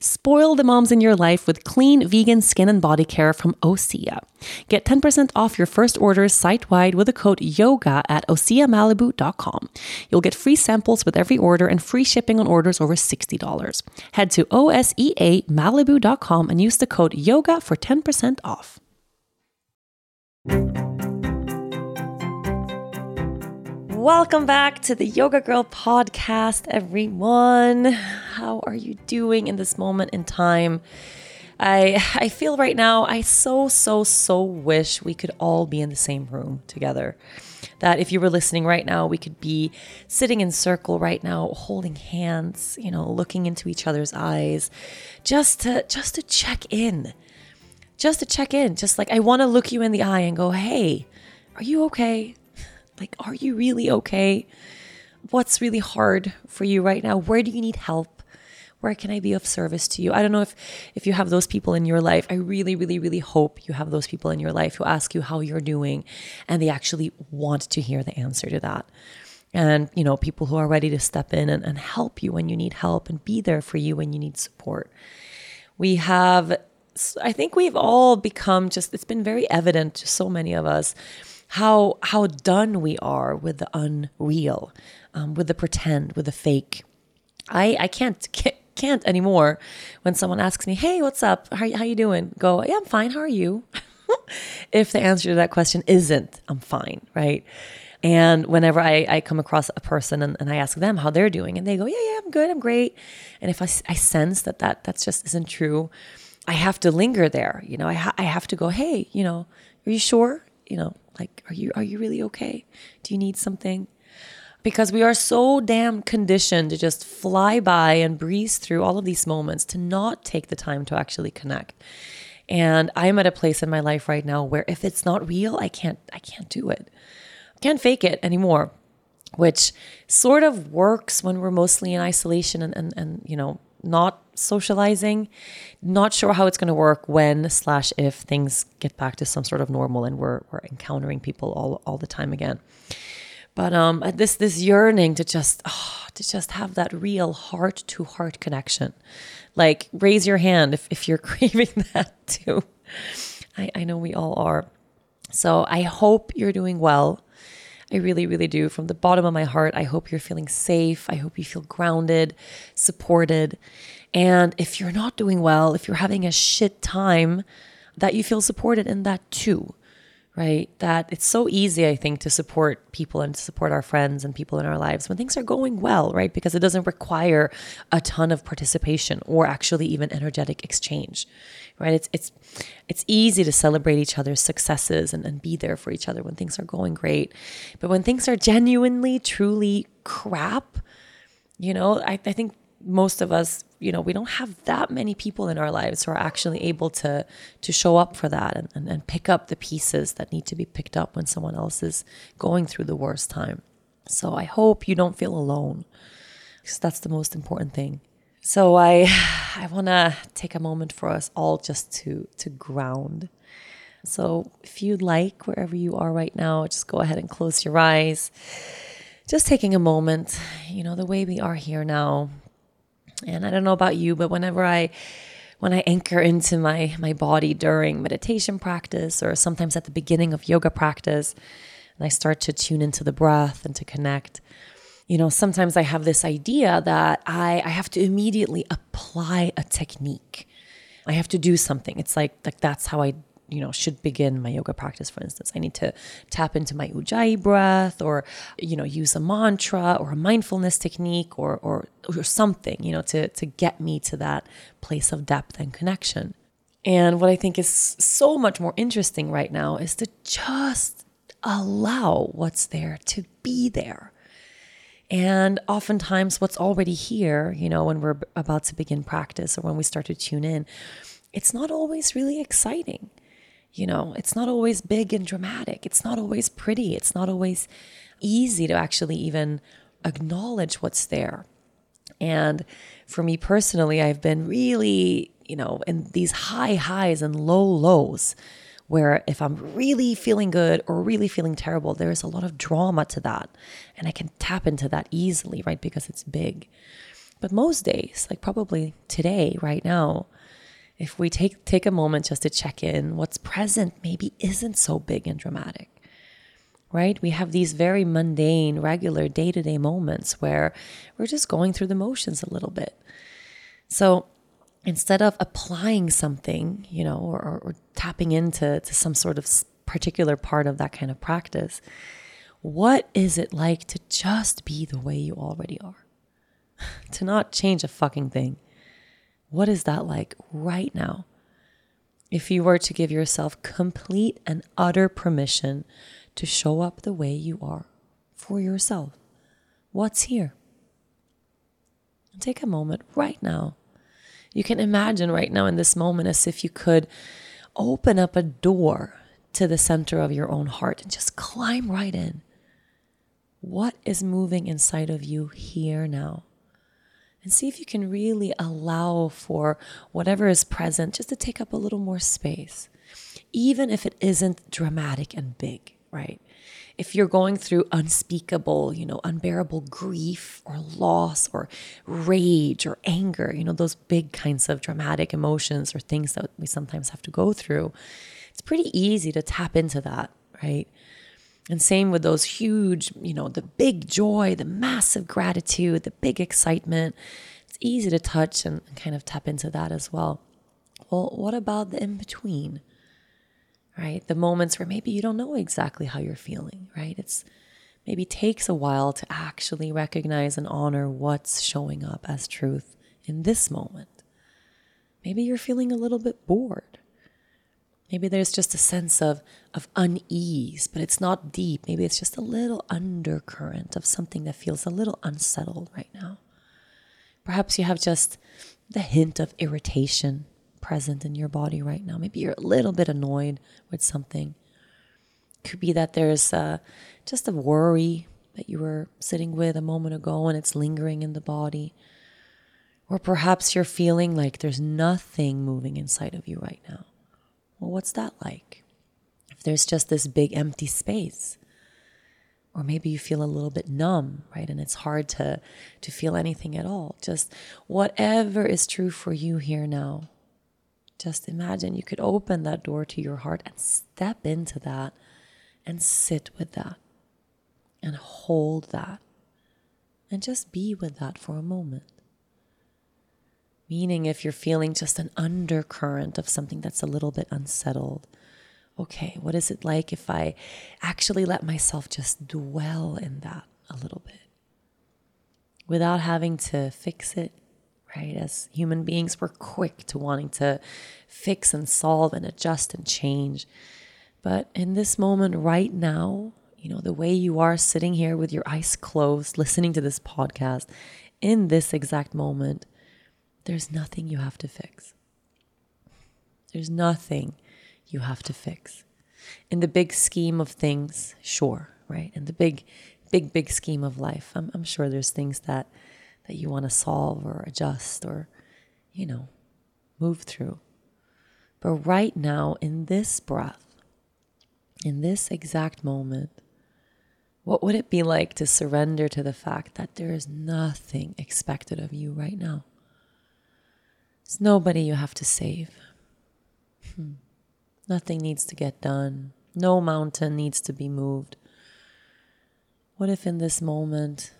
Spoil the moms in your life with clean vegan skin and body care from Osea. Get 10% off your first orders site wide with the code YOGA at OseaMalibu.com. You'll get free samples with every order and free shipping on orders over $60. Head to OSEAMalibu.com and use the code YOGA for 10% off. Welcome back to the Yoga Girl podcast, everyone. How are you doing in this moment in time? I I feel right now I so so so wish we could all be in the same room together. That if you were listening right now, we could be sitting in circle right now, holding hands, you know, looking into each other's eyes, just to just to check in. Just to check in. Just like I want to look you in the eye and go, "Hey, are you okay? Like, are you really okay? What's really hard for you right now? Where do you need help? Where can I be of service to you? I don't know if if you have those people in your life. I really, really, really hope you have those people in your life who ask you how you're doing and they actually want to hear the answer to that. And, you know, people who are ready to step in and, and help you when you need help and be there for you when you need support. We have I think we've all become just it's been very evident to so many of us how how done we are with the unreal, um, with the pretend, with the fake. I I can't, can't anymore when someone asks me, "Hey, what's up? How how you doing?" Go, "Yeah, I'm fine. How are you?" if the answer to that question isn't, "I'm fine," right? And whenever I, I come across a person and, and I ask them how they're doing, and they go, "Yeah, yeah, I'm good. I'm great," and if I, I sense that that that's just isn't true, I have to linger there. You know, I ha- I have to go, "Hey, you know, are you sure? You know, like, are you are you really okay? Do you need something? Because we are so damn conditioned to just fly by and breeze through all of these moments to not take the time to actually connect. And I'm at a place in my life right now where if it's not real, I can't I can't do it. I can't fake it anymore which sort of works when we're mostly in isolation and, and, and you know not socializing. Not sure how it's going to work when slash if things get back to some sort of normal and we're we're encountering people all all the time again. But um, this this yearning to just oh, to just have that real heart to heart connection, like raise your hand if if you're craving that too. I, I know we all are. So I hope you're doing well. I really, really do. From the bottom of my heart, I hope you're feeling safe. I hope you feel grounded, supported. And if you're not doing well, if you're having a shit time, that you feel supported in that too, right? That it's so easy, I think, to support people and to support our friends and people in our lives when things are going well, right? Because it doesn't require a ton of participation or actually even energetic exchange right? It's it's it's easy to celebrate each other's successes and, and be there for each other when things are going great. But when things are genuinely, truly crap, you know, I, I think most of us, you know, we don't have that many people in our lives who are actually able to to show up for that and, and, and pick up the pieces that need to be picked up when someone else is going through the worst time. So I hope you don't feel alone because that's the most important thing. So I I want to take a moment for us all just to to ground. So if you'd like wherever you are right now, just go ahead and close your eyes. Just taking a moment, you know, the way we are here now. And I don't know about you, but whenever I when I anchor into my my body during meditation practice or sometimes at the beginning of yoga practice and I start to tune into the breath and to connect you know sometimes I have this idea that I I have to immediately apply a technique. I have to do something. It's like like that's how I you know should begin my yoga practice for instance. I need to tap into my ujjayi breath or you know use a mantra or a mindfulness technique or or, or something you know to to get me to that place of depth and connection. And what i think is so much more interesting right now is to just allow what's there to be there. And oftentimes, what's already here, you know, when we're about to begin practice or when we start to tune in, it's not always really exciting. You know, it's not always big and dramatic. It's not always pretty. It's not always easy to actually even acknowledge what's there. And for me personally, I've been really, you know, in these high highs and low lows where if I'm really feeling good or really feeling terrible, there's a lot of drama to that. And I can tap into that easily, right? Because it's big. But most days, like probably today, right now, if we take take a moment just to check in what's present maybe isn't so big and dramatic right? We have these very mundane regular day-to-day moments where we're just going through the motions a little bit. So instead of applying something you know or, or tapping into to some sort of particular part of that kind of practice what is it like to just be the way you already are? To not change a fucking thing what is that like right now? If you were to give yourself complete and utter permission to show up the way you are for yourself, what's here? Take a moment right now. You can imagine right now in this moment as if you could open up a door to the center of your own heart and just climb right in. What is moving inside of you here now? And see if you can really allow for whatever is present just to take up a little more space, even if it isn't dramatic and big, right? If you're going through unspeakable, you know, unbearable grief or loss or rage or anger, you know, those big kinds of dramatic emotions or things that we sometimes have to go through, it's pretty easy to tap into that, right? And same with those huge, you know, the big joy, the massive gratitude, the big excitement. It's easy to touch and kind of tap into that as well. Well, what about the in between? Right? The moments where maybe you don't know exactly how you're feeling, right? It's maybe takes a while to actually recognize and honor what's showing up as truth in this moment. Maybe you're feeling a little bit bored Maybe there's just a sense of, of unease, but it's not deep. Maybe it's just a little undercurrent of something that feels a little unsettled right now. Perhaps you have just the hint of irritation present in your body right now. Maybe you're a little bit annoyed with something. Could be that there's uh, just a worry that you were sitting with a moment ago and it's lingering in the body. Or perhaps you're feeling like there's nothing moving inside of you right now. Well, what's that like? If there's just this big empty space, or maybe you feel a little bit numb, right? And it's hard to, to feel anything at all. Just whatever is true for you here now. Just imagine you could open that door to your heart and step into that and sit with that and hold that and just be with that for a moment. Meaning, if you're feeling just an undercurrent of something that's a little bit unsettled, okay, what is it like if I actually let myself just dwell in that a little bit without having to fix it, right? As human beings, we're quick to wanting to fix and solve and adjust and change. But in this moment, right now, you know, the way you are sitting here with your eyes closed, listening to this podcast in this exact moment, there's nothing you have to fix. There's nothing you have to fix. In the big scheme of things, sure, right? In the big, big, big scheme of life, I'm, I'm sure there's things that, that you want to solve or adjust or, you know, move through. But right now, in this breath, in this exact moment, what would it be like to surrender to the fact that there is nothing expected of you right now? There's nobody you have to save. Hmm. Nothing needs to get done. No mountain needs to be moved. What if in this moment,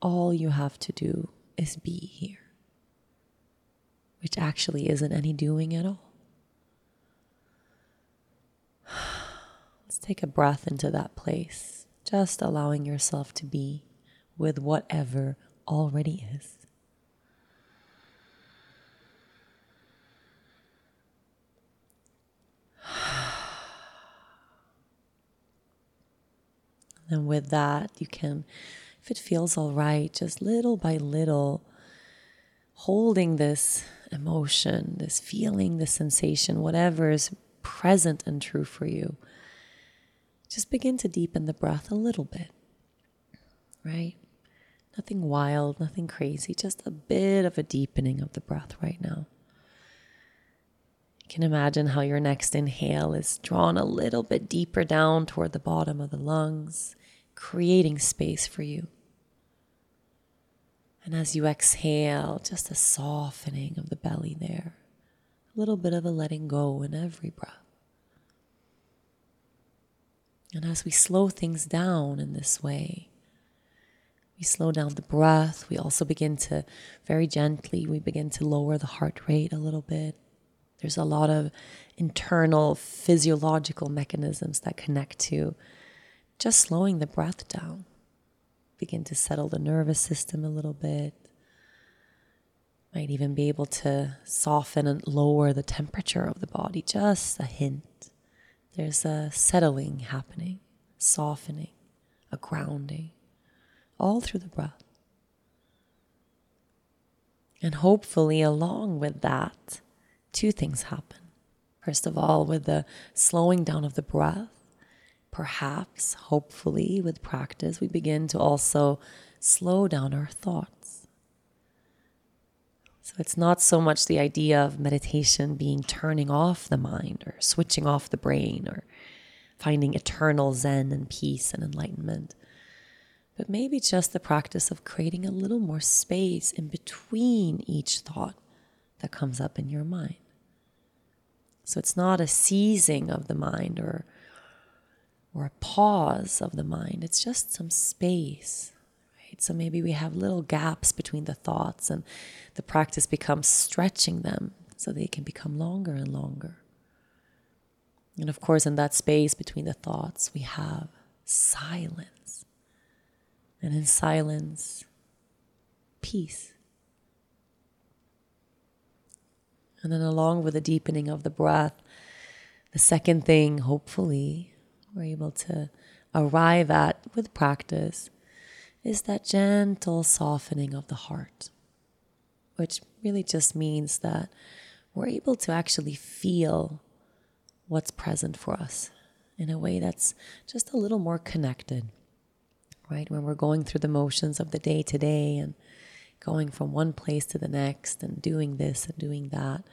all you have to do is be here? Which actually isn't any doing at all. Let's take a breath into that place, just allowing yourself to be with whatever already is. And with that, you can, if it feels all right, just little by little, holding this emotion, this feeling, this sensation, whatever is present and true for you, just begin to deepen the breath a little bit, right? Nothing wild, nothing crazy, just a bit of a deepening of the breath right now. You can imagine how your next inhale is drawn a little bit deeper down toward the bottom of the lungs, creating space for you. And as you exhale, just a softening of the belly there, a little bit of a letting go in every breath. And as we slow things down in this way, we slow down the breath. We also begin to very gently, we begin to lower the heart rate a little bit. There's a lot of internal physiological mechanisms that connect to just slowing the breath down. Begin to settle the nervous system a little bit. Might even be able to soften and lower the temperature of the body, just a hint. There's a settling happening, softening, a grounding, all through the breath. And hopefully, along with that, two things happen. First of all, with the slowing down of the breath, perhaps, hopefully, with practice, we begin to also slow down our thoughts. So it's not so much the idea of meditation being turning off the mind or switching off the brain or finding eternal zen and peace and enlightenment, but maybe just the practice of creating a little more space in between each thought that comes up in your mind. So it's not a seizing of the mind or or a pause of the mind. It's just some space. Right? So maybe we have little gaps between the thoughts and the practice becomes stretching them so they can become longer and longer. And of course, in that space between the thoughts, we have silence. And in silence, peace. And then, along with the deepening of the breath, the second thing, hopefully, we're able to arrive at with practice is that gentle softening of the heart, which really just means that we're able to actually feel what's present for us in a way that's just a little more connected, right? When we're going through the motions of the day to day and going from one place to the next and doing this and doing that.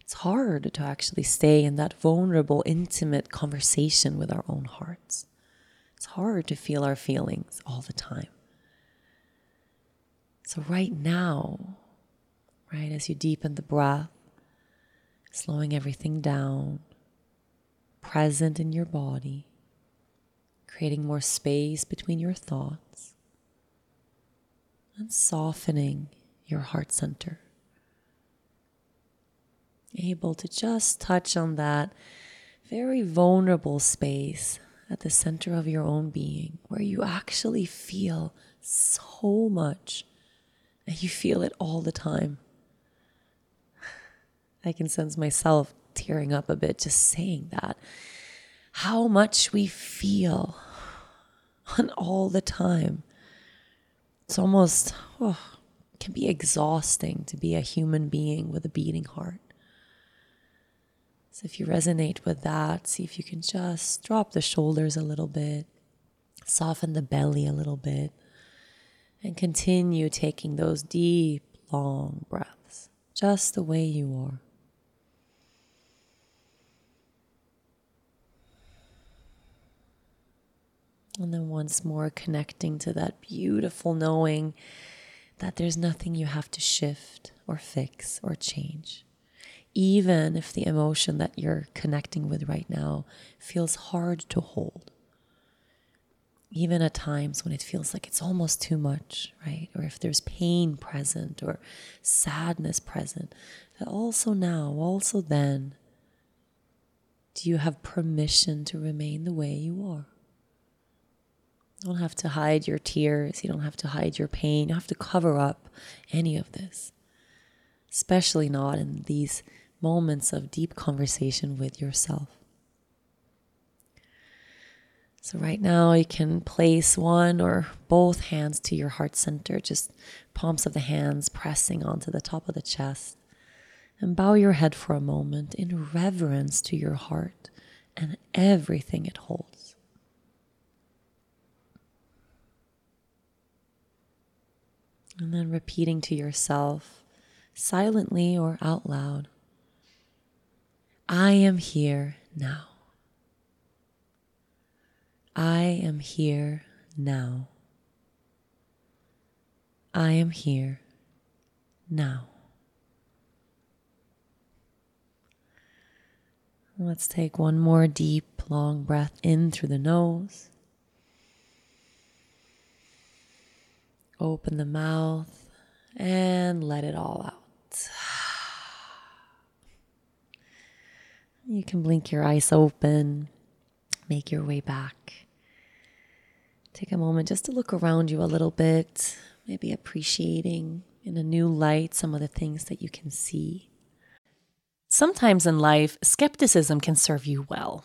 It's hard to actually stay in that vulnerable, intimate conversation with our own hearts. It's hard to feel our feelings all the time. So, right now, right, as you deepen the breath, slowing everything down, present in your body, creating more space between your thoughts and softening your heart center. Able to just touch on that very vulnerable space at the center of your own being where you actually feel so much and you feel it all the time. I can sense myself tearing up a bit just saying that. How much we feel on all the time it's almost oh, can be exhausting to be a human being with a beating heart. So if you resonate with that, see if you can just drop the shoulders a little bit, soften the belly a little bit, and continue taking those deep, long breaths, just the way you are. And then once more connecting to that beautiful knowing that there's nothing you have to shift or fix or change. Even if the emotion that you're connecting with right now feels hard to hold. Even at times when it feels like it's almost too much, right? Or if there's pain present or sadness present, also now, also then, do you have permission to remain the way you are? You don't have to hide your tears. You don't have to hide your pain. You don't have to cover up any of this, especially not in these moments of deep conversation with yourself. So, right now, you can place one or both hands to your heart center, just palms of the hands pressing onto the top of the chest. And bow your head for a moment in reverence to your heart and everything it holds. And then repeating to yourself, silently or out loud, I am here now. I am here now. I am here now. Let's take one more deep, long breath in through the nose. Open the mouth and let it all out. You can blink your eyes open, make your way back. Take a moment just to look around you a little bit, maybe appreciating in a new light some of the things that you can see. Sometimes in life, skepticism can serve you well.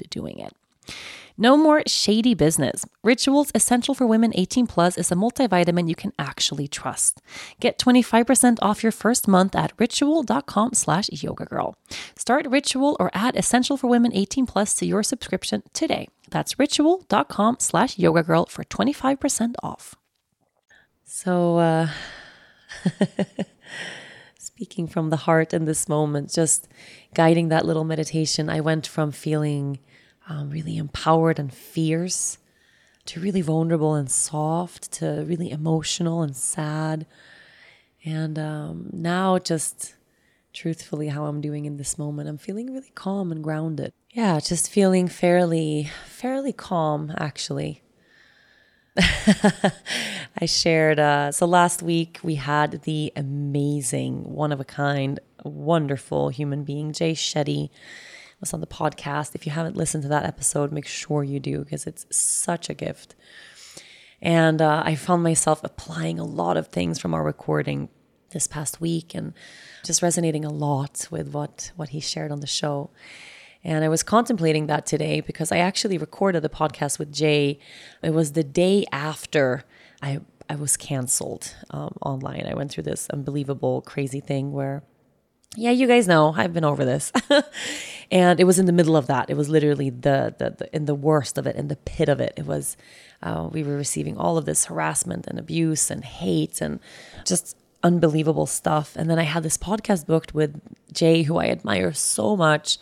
doing it. No more shady business. Rituals Essential for Women 18 Plus is a multivitamin you can actually trust. Get 25% off your first month at ritual.com slash yoga girl. Start Ritual or add Essential for Women 18 Plus to your subscription today. That's ritual.com slash yoga girl for 25% off. So, uh, speaking from the heart in this moment, just guiding that little meditation, I went from feeling um, really empowered and fierce to really vulnerable and soft to really emotional and sad. And um, now, just truthfully, how I'm doing in this moment, I'm feeling really calm and grounded. Yeah, just feeling fairly, fairly calm, actually. I shared, uh, so last week we had the amazing, one of a kind, wonderful human being, Jay Shetty was on the podcast. If you haven't listened to that episode, make sure you do because it's such a gift. And uh, I found myself applying a lot of things from our recording this past week and just resonating a lot with what what he shared on the show. And I was contemplating that today because I actually recorded the podcast with Jay. It was the day after I I was canceled um, online. I went through this unbelievable, crazy thing where yeah, you guys know I've been over this. and it was in the middle of that. It was literally the, the, the in the worst of it, in the pit of it. It was, uh, we were receiving all of this harassment and abuse and hate and just unbelievable stuff. And then I had this podcast booked with Jay, who I admire so much.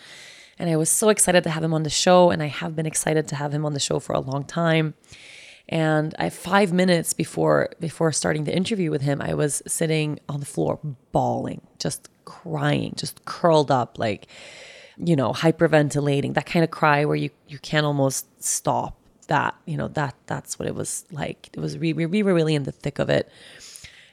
And I was so excited to have him on the show. And I have been excited to have him on the show for a long time. And I five minutes before before starting the interview with him, I was sitting on the floor bawling, just crying, just curled up, like, you know, hyperventilating, that kind of cry where you you can't almost stop that, you know, that that's what it was like. It was we, we were really in the thick of it.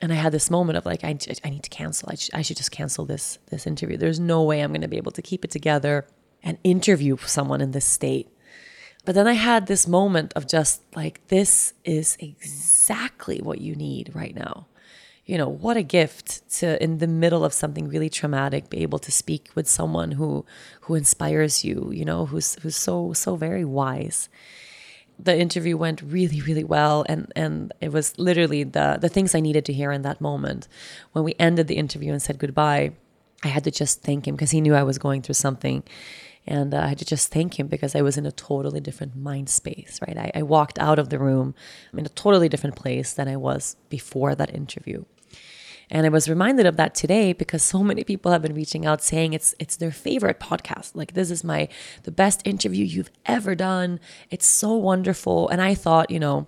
And I had this moment of like, I, I need to cancel. I, sh- I should just cancel this this interview. There's no way I'm going to be able to keep it together and interview someone in this state. But then I had this moment of just like, this is exactly what you need right now. You know, what a gift to, in the middle of something really traumatic, be able to speak with someone who, who inspires you, you know, who's, who's so, so very wise. The interview went really, really well. And, and it was literally the, the things I needed to hear in that moment. When we ended the interview and said goodbye, I had to just thank him because he knew I was going through something. And uh, I had to just thank him because I was in a totally different mind space, right? I, I walked out of the room in a totally different place than I was before that interview. And I was reminded of that today because so many people have been reaching out saying it's it's their favorite podcast. Like this is my the best interview you've ever done. It's so wonderful. And I thought, you know,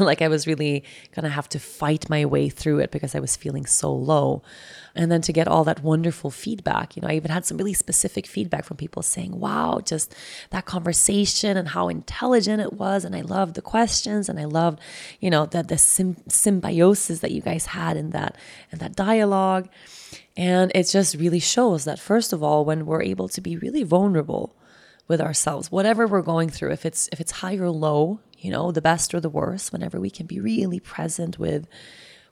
like I was really going to have to fight my way through it because I was feeling so low. And then to get all that wonderful feedback, you know, I even had some really specific feedback from people saying, wow, just that conversation and how intelligent it was. And I loved the questions and I loved, you know, that the symbiosis that you guys had in that, in that dialogue. And it just really shows that, first of all, when we're able to be really vulnerable with ourselves, whatever we're going through, if it's if it's high or low, you know, the best or the worst, whenever we can be really present with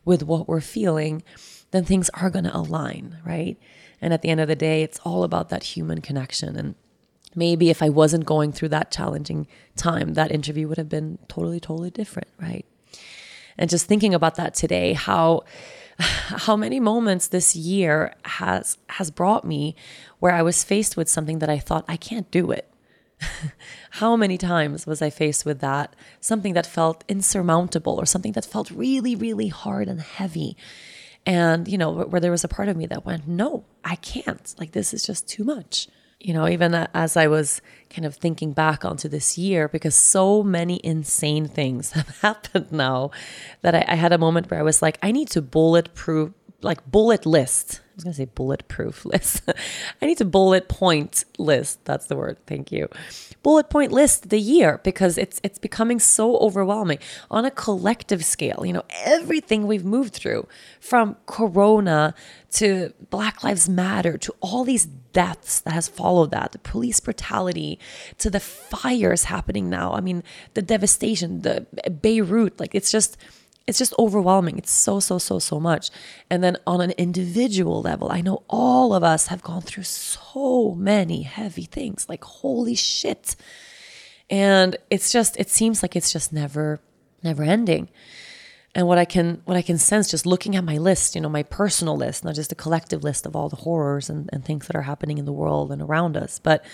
with what we're feeling, then things are going to align, right? And at the end of the day, it's all about that human connection and maybe if I wasn't going through that challenging time, that interview would have been totally totally different, right? And just thinking about that today, how how many moments this year has has brought me where I was faced with something that I thought I can't do it. How many times was I faced with that? Something that felt insurmountable or something that felt really, really hard and heavy. And, you know, where there was a part of me that went, no, I can't. Like, this is just too much. You know, even as I was kind of thinking back onto this year, because so many insane things have happened now that I, I had a moment where I was like, I need to bulletproof, like, bullet list was going to say bulletproof list. I need to bullet point list. That's the word. Thank you. Bullet point list the year because it's it's becoming so overwhelming on a collective scale. You know, everything we've moved through from corona to Black Lives Matter to all these deaths that has followed that, the police brutality to the fires happening now. I mean, the devastation, the Beirut, like it's just it's just overwhelming. It's so, so, so, so much. And then on an individual level, I know all of us have gone through so many heavy things like, holy shit. And it's just, it seems like it's just never, never ending. And what I can, what I can sense just looking at my list, you know, my personal list, not just a collective list of all the horrors and, and things that are happening in the world and around us, but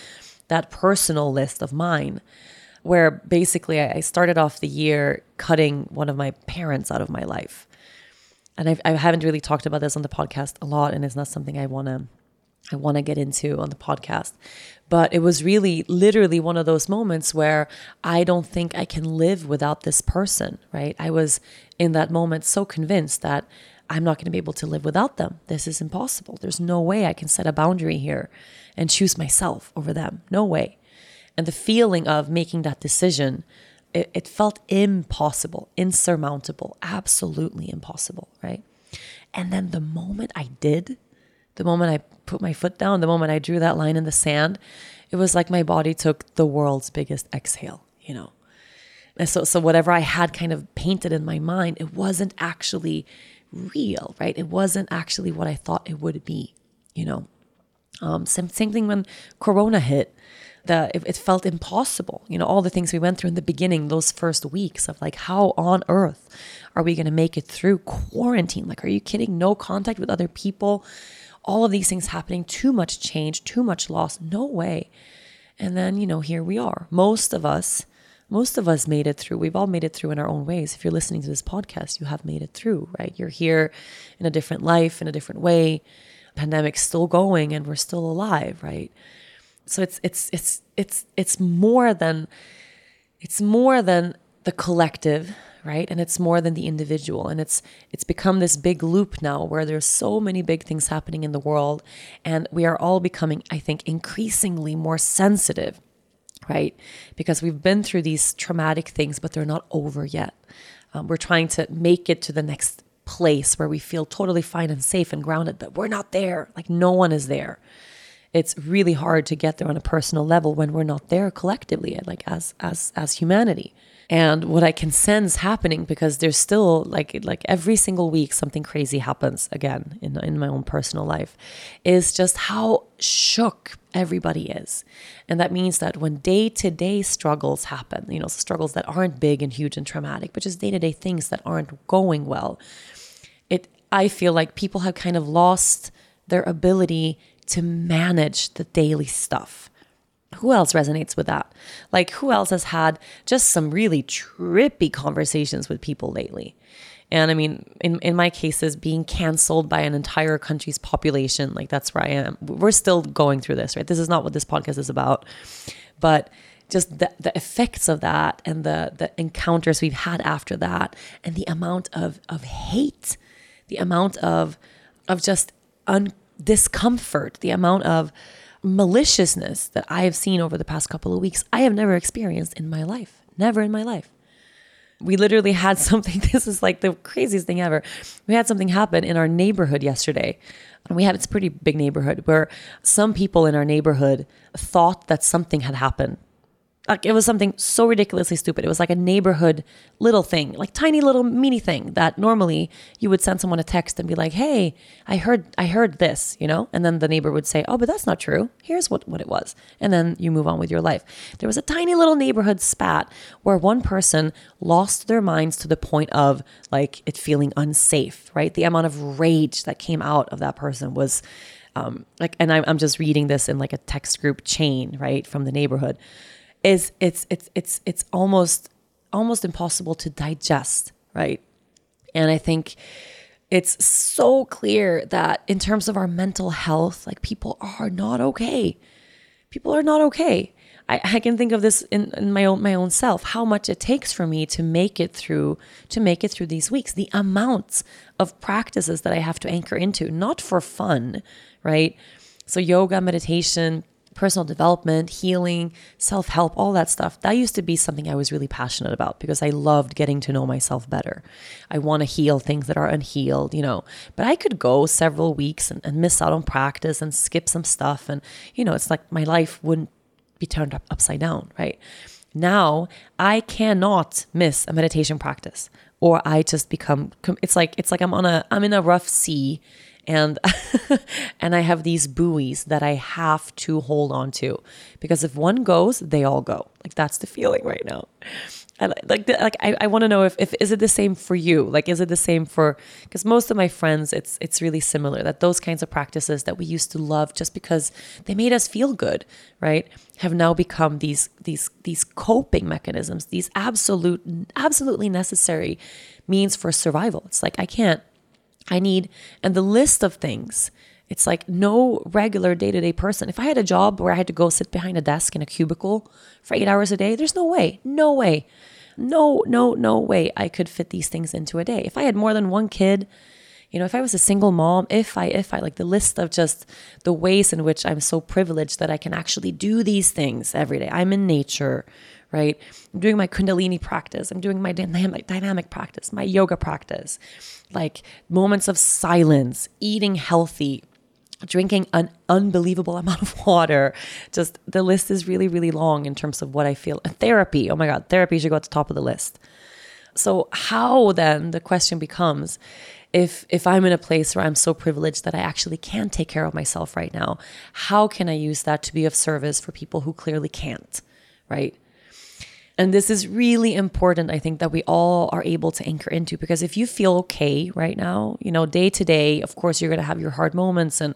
that personal list of mine where basically I started off the year cutting one of my parents out of my life. And I've, I haven't really talked about this on the podcast a lot, and it's not something I want to I want to get into on the podcast. But it was really literally one of those moments where I don't think I can live without this person, right? I was in that moment so convinced that I'm not going to be able to live without them. This is impossible. There's no way I can set a boundary here and choose myself over them. No way. And the feeling of making that decision, it, it felt impossible, insurmountable, absolutely impossible, right? And then the moment I did, the moment I put my foot down, the moment I drew that line in the sand, it was like my body took the world's biggest exhale, you know. And so, so whatever I had kind of painted in my mind, it wasn't actually real, right? It wasn't actually what I thought it would be, you know. Um, same, same thing when Corona hit the it, it felt impossible. You know, all the things we went through in the beginning, those first weeks of like, how on earth are we going to make it through quarantine? Like, are you kidding? No contact with other people, all of these things happening, too much change, too much loss. No way. And then, you know, here we are. Most of us, most of us made it through. We've all made it through in our own ways. If you're listening to this podcast, you have made it through, right? You're here in a different life, in a different way. Pandemic's still going and we're still alive, right? So it's it's it's it's it's more than it's more than the collective right? And it's more than the individual. And it's it's become this big loop now where there's so many big things happening in the world and we are all becoming I think increasingly more sensitive, right? Because we've been through these traumatic things but they're not over yet. Um, we're trying to make it to the next place where we feel totally fine and safe and grounded, but we're not there. Like no one is there. It's really hard to get there on a personal level when we're not there collectively, like as as as humanity. And what I can sense happening because there's still like like every single week something crazy happens again in in my own personal life is just how shook everybody is. And that means that when day-to-day struggles happen, you know, struggles that aren't big and huge and traumatic, but just day-to-day things that aren't going well, it I feel like people have kind of lost their ability to manage the daily stuff who else resonates with that? Like, who else has had just some really trippy conversations with people lately? And I mean, in, in my cases, being canceled by an entire country's population, like that's where I am. We're still going through this, right? This is not what this podcast is about. But just the, the effects of that and the, the encounters we've had after that and the amount of, of hate, the amount of, of just un, discomfort, the amount of maliciousness that I have seen over the past couple of weeks, I have never experienced in my life. Never in my life. We literally had something, this is like the craziest thing ever. We had something happen in our neighborhood yesterday. And we have, it's a pretty big neighborhood where some people in our neighborhood thought that something had happened like it was something so ridiculously stupid. It was like a neighborhood little thing, like tiny little mini thing that normally you would send someone a text and be like, "Hey, I heard I heard this," you know? And then the neighbor would say, "Oh, but that's not true. Here's what what it was." And then you move on with your life. There was a tiny little neighborhood spat where one person lost their minds to the point of like it feeling unsafe, right? The amount of rage that came out of that person was um like and I'm I'm just reading this in like a text group chain, right, from the neighborhood is it's it's it's it's almost almost impossible to digest, right? And I think it's so clear that in terms of our mental health, like people are not okay. People are not okay. I, I can think of this in, in my own my own self, how much it takes for me to make it through to make it through these weeks. The amounts of practices that I have to anchor into, not for fun, right? So yoga, meditation, personal development, healing, self help, all that stuff. That used to be something I was really passionate about because I loved getting to know myself better. I want to heal things that are unhealed, you know. But I could go several weeks and, and miss out on practice and skip some stuff. And, you know, it's like my life wouldn't be turned up upside down, right? Now I cannot miss a meditation practice or I just become it's like it's like I'm on a I'm in a rough sea and and I have these buoys that I have to hold on to because if one goes, they all go. Like that's the feeling right now. Like like I, I want to know if, if is it the same for you? Like is it the same for because most of my friends it's it's really similar that those kinds of practices that we used to love just because they made us feel good, right? Have now become these these these coping mechanisms, these absolute absolutely necessary means for survival. It's like I can't I need, and the list of things, it's like no regular day to day person. If I had a job where I had to go sit behind a desk in a cubicle for eight hours a day, there's no way, no way, no, no, no way I could fit these things into a day. If I had more than one kid, you know, if I was a single mom, if I, if I, like the list of just the ways in which I'm so privileged that I can actually do these things every day. I'm in nature, right? I'm doing my Kundalini practice. I'm doing my dynamic, dynamic practice, my yoga practice, like moments of silence, eating healthy, drinking an unbelievable amount of water. Just the list is really, really long in terms of what I feel. Therapy. Oh my God, therapy should go at the top of the list. So, how then the question becomes if if I'm in a place where I'm so privileged that I actually can take care of myself right now, how can I use that to be of service for people who clearly can't, right? And this is really important, I think, that we all are able to anchor into because if you feel okay right now, you know, day to day, of course, you're going to have your hard moments. And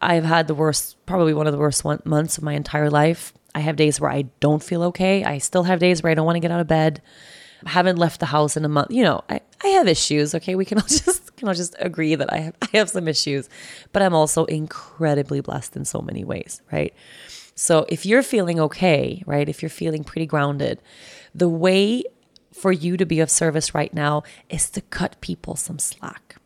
I've had the worst, probably one of the worst one, months of my entire life. I have days where I don't feel okay. I still have days where I don't want to get out of bed. I haven't left the house in a month. You know, I, I have issues. Okay. We can all just, can all just agree that I have, I have some issues, but I'm also incredibly blessed in so many ways. Right. So if you're feeling okay, right, if you're feeling pretty grounded, the way for you to be of service right now is to cut people some slack.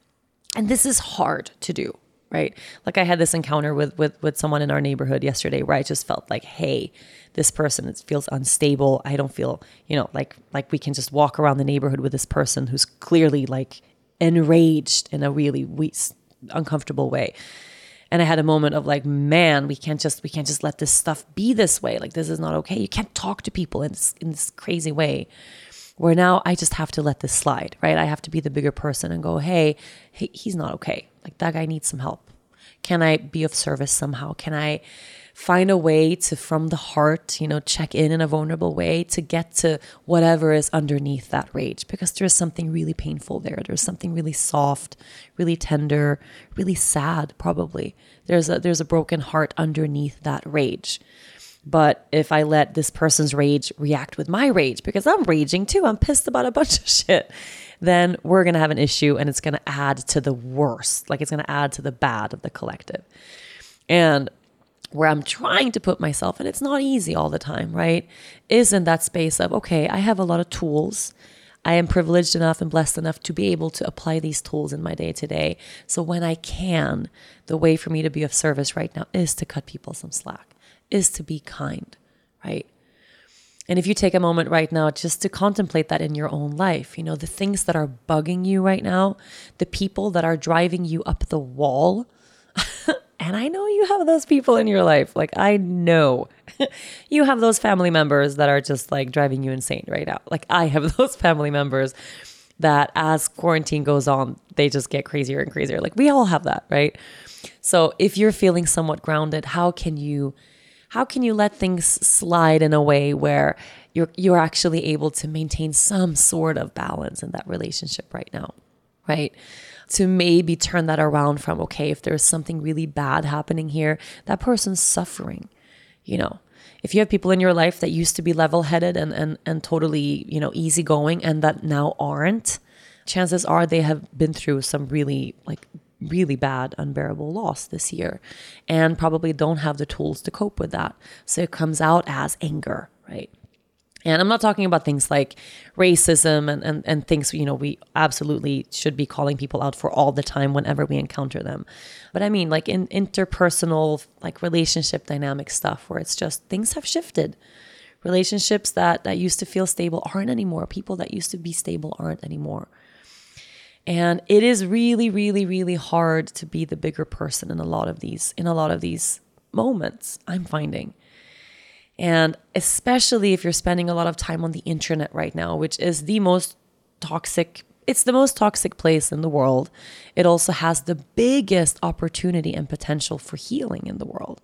And this is hard to do, right? Like I had this encounter with with with someone in our neighborhood yesterday where I just felt like, hey, this person it feels unstable. I don't feel, you know, like like we can just walk around the neighborhood with this person who's clearly like enraged in a really we- uncomfortable way and i had a moment of like man we can't just we can't just let this stuff be this way. Like this is not okay. You can't talk to people in this in this crazy way. Where now i just have to let this slide right? I have to be the bigger person and go hey, he's not okay. Like that guy needs some help. Can i be of service somehow? Can i find a way to, from the heart, you know, check in in a vulnerable way to get to whatever is underneath that rage because there's something really painful there. There's something really soft, really tender, really sad, probably. There's a, there's a broken heart underneath that rage. But if I let this person's rage react with my rage, because I'm raging too, I'm pissed about a bunch of shit, then we're to have an issue and it's to add to the worst. Like it's to add to the bad of the collective. And where I'm trying to put myself, and it's not easy all the time, right? Is in that space of, okay, I have a lot of tools. I am privileged enough and blessed enough to be able to apply these tools in my day to day. So when I can, the way for me to be of service right now is to cut people some slack, is to be kind, right? And if you take a moment right now just to contemplate that in your own life, you know, the things that are bugging you right now, the people that are driving you up the wall, And I know you have those people in your life. Like, I know you have those family members that are just like driving you insane right now. Like, I have those family members that as quarantine goes on, they just get crazier and crazier. Like, we all have that, right? So, if you're feeling somewhat grounded, how can you? How can you let things slide in a way where you're you're actually able to maintain some sort of balance in that relationship right now? Right? To maybe turn that around from, okay, if there's something really bad happening here, that person's suffering, you know. If you have people in your life that used to be level headed and, and, and totally, you know, easygoing and that now aren't, chances are they have been through some really like really bad, unbearable loss this year and probably don't have the tools to cope with that. So it comes out as anger, right? And I'm not talking about things like racism and, and, and things, you know, we absolutely should be calling people out for all the time whenever we encounter them. But I mean, like in interpersonal, like relationship dynamic stuff where it's just things have shifted. Relationships that, that used to feel stable aren't anymore. People that used to be stable aren't anymore. And it is really, really, really hard to be the bigger person in a lot of these, in a lot of these moments, I'm finding. And especially if you're spending a lot of time on the internet right now, which is the most toxic, it's the most toxic place in the world. It also has the biggest opportunity and potential for healing in the world.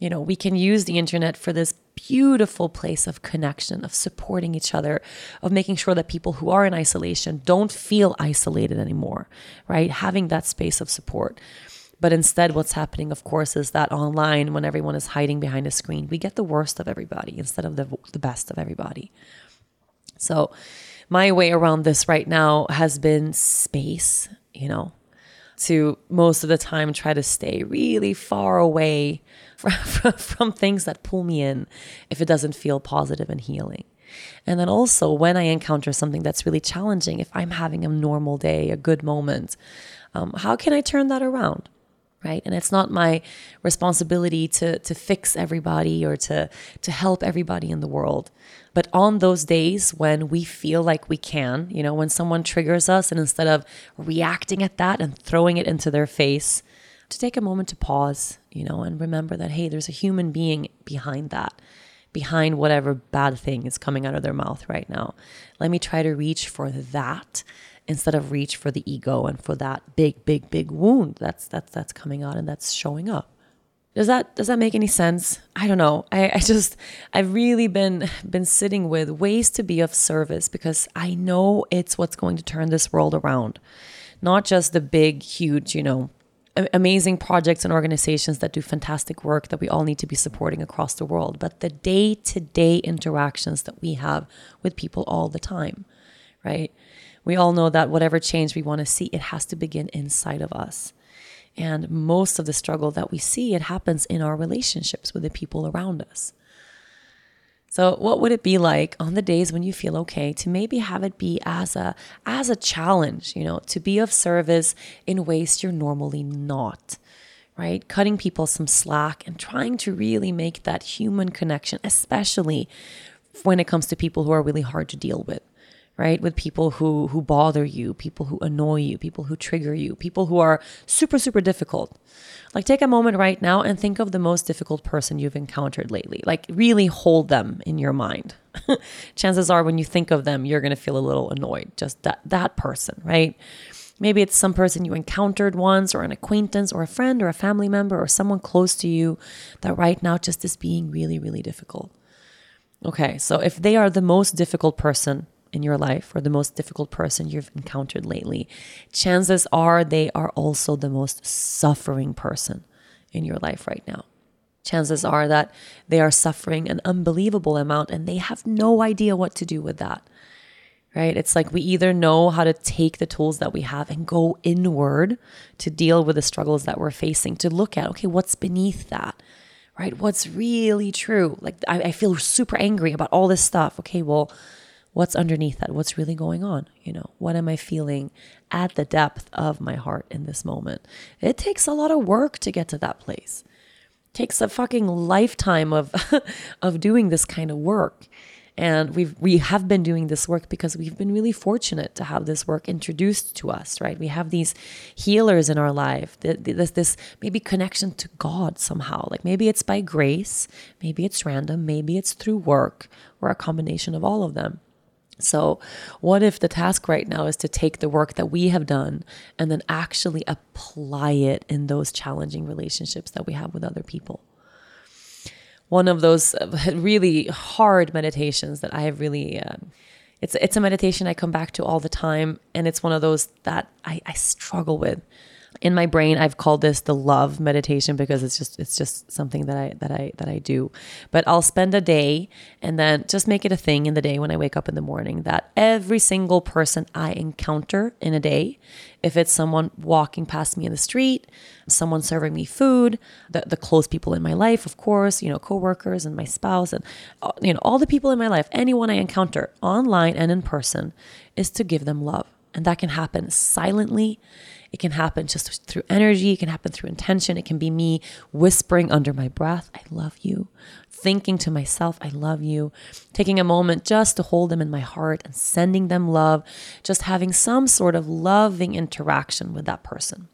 You know, we can use the internet for this beautiful place of connection, of supporting each other, of making sure that people who are in isolation don't feel isolated anymore, right? Having that space of support. But instead, what's happening, of course, is that online, when everyone is hiding behind a screen, we get the worst of everybody instead of the, the best of everybody. So, my way around this right now has been space, you know, to most of the time try to stay really far away from, from, things that pull me in if it doesn't feel positive and healing. And then also, when I encounter something that's really challenging, if I'm having a normal day, a good moment, um, how can I turn that around? Right? And it's not my responsibility to to fix everybody or to to help everybody in the world. But on those days when we feel like we can you know when someone triggers us and instead of reacting at that and throwing it into their face to take a moment to pause you know and remember that hey there's a human being behind that behind whatever bad thing is coming out of their mouth right now. Let me try to reach for that instead of reach for the ego and for that big, big, big wound that's that's that's coming out and that's showing up. Does that does that make any sense? I don't know. I, I just I've really been been sitting with ways to be of service because I know it's what's going to turn this world around. Not just the big, huge, you know, amazing projects and organizations that do fantastic work that we all need to be supporting across the world, but the day to day interactions that we have with people all the time, right? We all know that whatever change we want to see, it has to begin inside of us. And most of the struggle that we see, it happens in our relationships with the people around us. So what would it be like on the days when you feel okay to maybe have it be as a as a challenge, you know, to be of service in ways you're normally not. Right? Cutting people some slack and trying to really make that human connection, especially when it comes to people who are really hard to deal with right with people who who bother you people who annoy you people who trigger you people who are super super difficult. Like take a moment right now and think of the most difficult person you've encountered lately. Like really hold them in your mind. Chances are when you think of them you're going to feel a little annoyed just that that person right? Maybe it's some person you encountered once or an acquaintance or a friend or a family member or someone close to you that right now just is being really really difficult. Okay so if they are the most difficult person in your life or the most difficult person you've encountered lately, chances are they are also the most suffering person in your life right now. Chances are that they are suffering an unbelievable amount and they have no idea what to do with that. Right? It's like we either know how to take the tools that we have and go inward to deal with the struggles that we're facing, to look at, okay, what's beneath that? Right? What's really true? Like, I, I feel super angry about all this stuff. Okay, well, what's underneath that? What's really going on? You know what am i feeling at the depth of my heart in this moment? It takes a lot of work to get to that place. It takes a fucking lifetime of of doing this kind of work. And we've we have been doing this work because we've been really fortunate to have this work introduced to us right? We have these healers in our life this this maybe connection to god somehow. Like maybe it's by grace maybe it's random maybe it's through work or a combination of all of them so, what if the task right now is to take the work that we have done and then actually apply it in those challenging relationships that we have with other people? One of those uh, really hard meditations that I have really, uh, it's, it's a meditation I come back to all the time. And it's one of those that I, I struggle with in my brain I've called this the love meditation because it's just it's just something that I that I that I do. But I'll spend a day and then just make it a thing in the day when I wake up in the morning that every single person I encounter in a day, if it's someone walking past me in the street, someone serving me food, the, the close people in my life, of course, you know, coworkers and my spouse and uh, you know, all the people in my life, anyone I encounter online and in person is to give them love. And that can happen silently it can happen just through energy. It can happen through intention. It can be me whispering under my breath, I love you. Thinking to myself, I love you. Taking a moment just to hold them in my heart and sending them love. Just having some sort of loving interaction with that person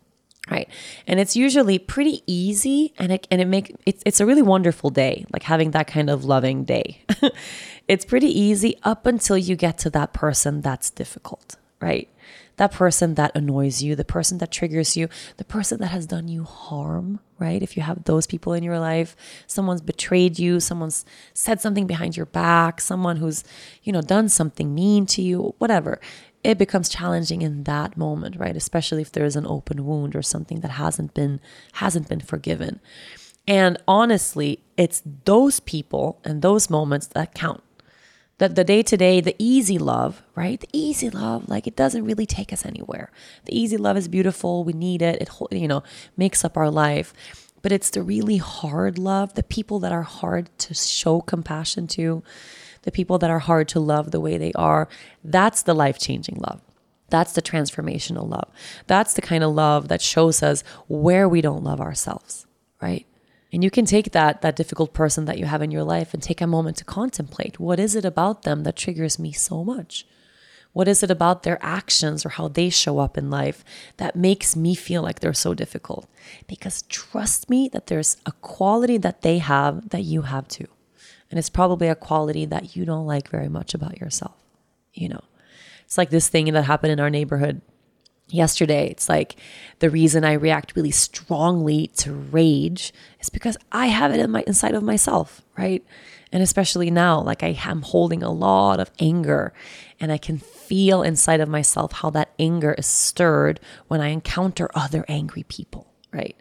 right and it's usually pretty easy and it and it make it's it's a really wonderful day like having that kind of loving day it's pretty easy up until you get to that person that's difficult right that person that annoys you, the person that triggers you, the person that has done you harm, right? If you have those people in your life, someone's betrayed you, someone's said something behind your back, someone who's, you know, done something mean to you, whatever. It becomes challenging in that moment, right? Especially if there is an open wound or something that hasn't been hasn't been forgiven. And honestly, it's those people and those moments that count the, the day-to-day the easy love right? The easy love like it doesn't really take us anywhere. The easy love is beautiful. We need it. It you know makes up our life. But it's the really hard love the people that are hard to show compassion to the people that are hard to love the way they are that's the life-changing love. That's the transformational love. That's the kind of love that shows us where we don't love ourselves right and you can take that that difficult person that you have in your life and take a moment to contemplate what is it about them that triggers me so much? What is it about their actions or how they show up in life that makes me feel like they're so difficult? Because trust me that there's a quality that they have that you have too. And it's probably a quality that you don't like very much about yourself. You know, it's like this thing that happened in our neighborhood yesterday. It's like the reason I react really strongly to rage is because I have it in my inside of myself, right? And especially now, like I am holding a lot of anger and I can feel inside of myself how that anger is stirred when I encounter other angry people, right?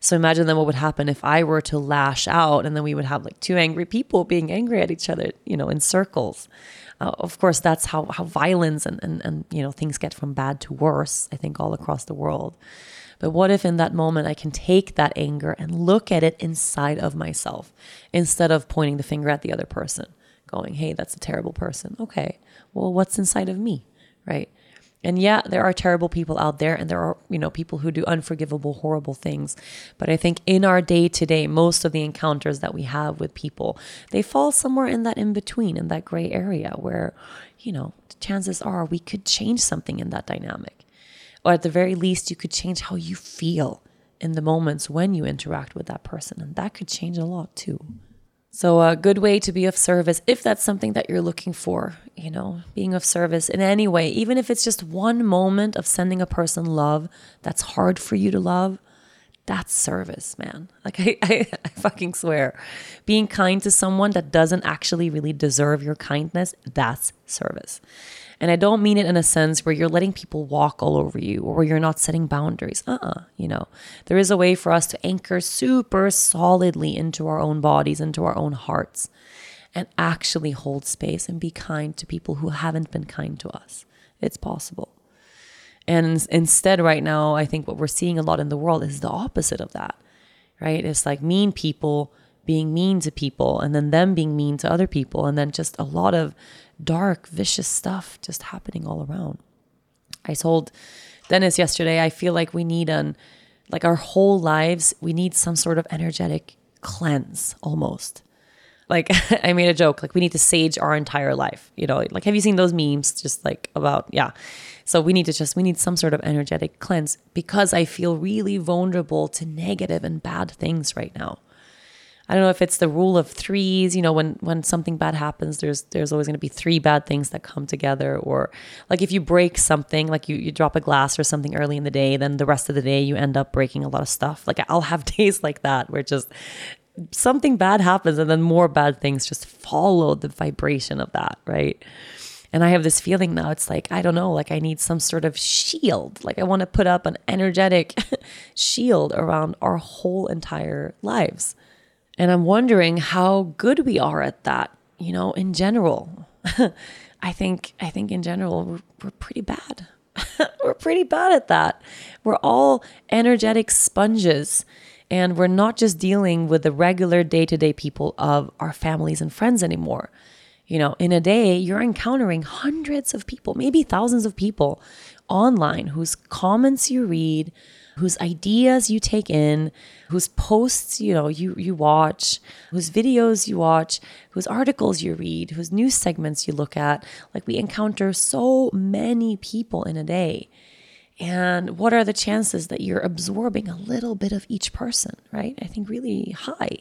So imagine then what would happen if I were to lash out and then we would have like two angry people being angry at each other, you know, in circles. Uh, of course, that's how, how violence and, and, and, you know, things get from bad to worse, I think, all across the world. But what if in that moment I can take that anger and look at it inside of myself instead of pointing the finger at the other person? going, hey, that's a terrible person. Okay, well, what's inside of me, right? And yeah, there are terrible people out there and there are, you know, people who do unforgivable, horrible things. But I think in our day to day, most of the encounters that we have with people, they fall somewhere in that in between, in that gray area where, you know, chances are we could change something in that dynamic. Or at the very least, you could change how you feel in the moments when you interact with that person. And that could change a lot too. So, a good way to be of service, if that's something that you're looking for, you know, being of service in any way, even if it's just one moment of sending a person love that's hard for you to love, that's service, man. Like, I, I, I fucking swear. Being kind to someone that doesn't actually really deserve your kindness, that's service. And I don't mean it in a sense where you're letting people walk all over you or where you're not setting boundaries. Uh uh-uh, uh you know, there is a way for us to anchor super solidly into our own bodies, into our own hearts, and actually hold space and be kind to people who haven't been kind to us. It's possible. And instead, right now, I think what we're seeing a lot in the world is the opposite of that, right? It's like mean people being mean to people and then them being mean to other people, and then just a lot of dark, vicious stuff just happening all around. I told Dennis yesterday, I feel like we need an, like our whole lives, we need some sort of energetic cleanse almost. Like I made a joke, like we need to sage our entire life. You know, like have you seen those memes just like about, yeah. So we need to just, we need some sort of energetic cleanse because I feel really vulnerable to negative and bad things right now. I don't know if it's the rule of threes, you know, when when something bad happens, there's there's always going to be three bad things that come together or like if you break something, like you you drop a glass or something early in the day, then the rest of the day you end up breaking a lot of stuff. Like I'll have days like that where just something bad happens and then more bad things just follow the vibration of that, right? And I have this feeling now, it's like, I don't know, like I need some sort of shield. Like I want to put up an energetic shield around our whole entire lives. And I'm wondering how good we are at that, you know, in general. I think I think in general we're, we're pretty bad. we're pretty bad at that. We're all energetic sponges and we're not just dealing with the regular day-to-day people of our families and friends anymore. You know, in a day you're encountering hundreds of people, maybe thousands of people online whose comments you read, whose ideas you take in, whose posts you know you you watch, whose videos you watch, whose articles you read, whose news segments you look at. Like we encounter so many people in a day. And what are the chances that you're absorbing a little bit of each person, right? I think really high.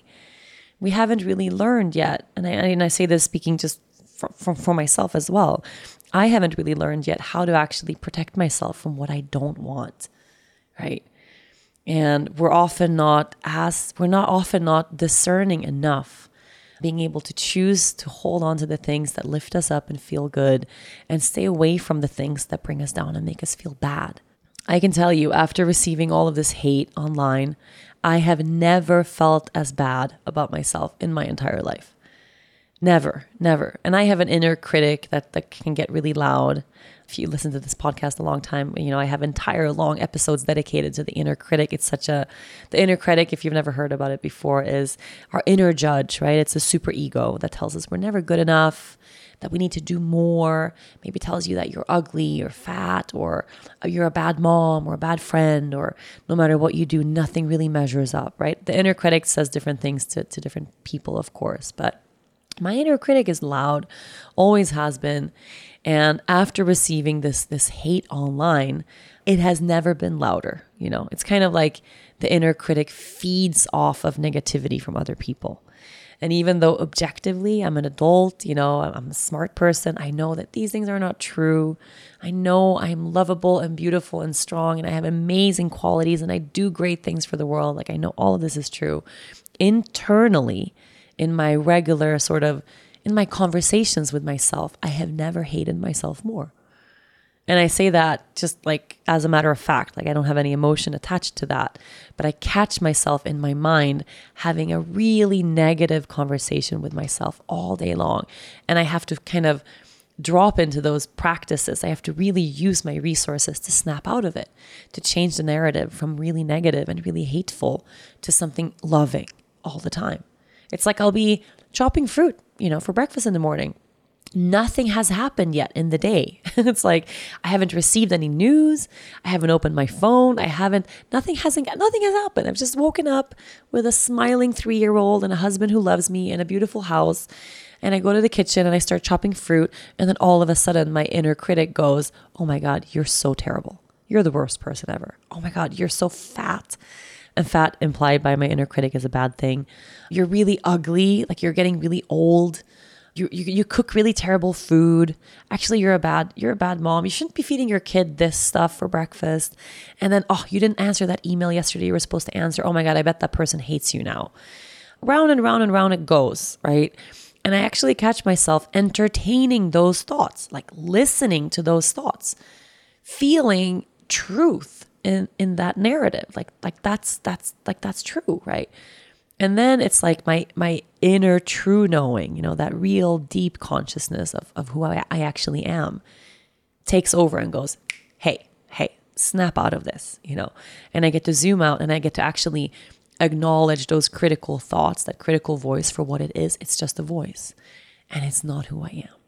We haven't really learned yet. And I, and I say this speaking just for, for, for myself as well. I haven't really learned yet how to actually protect myself from what I don't want right? And we're often not as we're not often not discerning enough being able to choose to hold on to the things that lift us up and feel good and stay away from the things that bring us down and make us feel bad. I can tell you, after receiving all of this hate online, I have never felt as bad about myself in my entire life. Never, never. And I have an inner critic that, that can get really loud if you listen to this podcast a long time, you know, I have entire long episodes dedicated to the inner critic. It's such a, the inner critic, if you've never heard about it before, is our inner judge, right? It's a super ego that tells us we're never good enough, that we need to do more, maybe tells you that you're ugly or fat or you're a bad mom or a bad friend or no matter what you do, nothing really measures up, right? The inner critic says different things to, to different people, of course, but my inner critic is loud, always has been. And after receiving this this hate online, it has never been louder, you know. It's kind of like the inner critic feeds off of negativity from other people. And even though objectively I'm an adult, you know, I'm a smart person, I know that these things are not true. I know I'm lovable and beautiful and strong and I have amazing qualities and I do great things for the world. Like I know all of this is true. Internally, in my regular sort of in my conversations with myself, I have never hated myself more. And I say that just like as a matter of fact, like I don't have any emotion attached to that. But I catch myself in my mind having a really negative conversation with myself all day long. And I have to kind of drop into those practices. I have to really use my resources to snap out of it, to change the narrative from really negative and really hateful to something loving all the time. It's like I'll be chopping fruit you know, for breakfast in the morning nothing has happened yet in the day. it's like I haven't received any news. I haven't opened my phone. I haven't nothing hasn't nothing has happened. I've just woken up with a smiling 3-year-old and a husband who loves me and a beautiful house. And I go to the kitchen and I start chopping fruit and then all of a sudden my inner critic goes, "Oh my god, you're so terrible. You're the worst person ever. Oh my god, you're so fat." And fat implied by my inner critic is a bad thing. You're really ugly, like you're getting really old you, you you cook really terrible food. Actually, you're a bad you're a bad mom. You shouldn't be feeding your kid this stuff for breakfast. And then oh, you didn't answer that email yesterday you were supposed to answer. Oh my god, I bet that person hates you now. Round and round and round it goes, right? And I actually catch myself entertaining those thoughts, like listening to those thoughts, feeling truth in in that narrative. Like like that's that's like that's true, right? And then it's like my my inner true knowing, you know, that real deep consciousness of, of who I, I actually am takes over and goes, hey, hey, snap out of this, you know. And I get to zoom out and I get to actually acknowledge those critical thoughts, that critical voice for what it is. It's just a voice. And it's not who I am.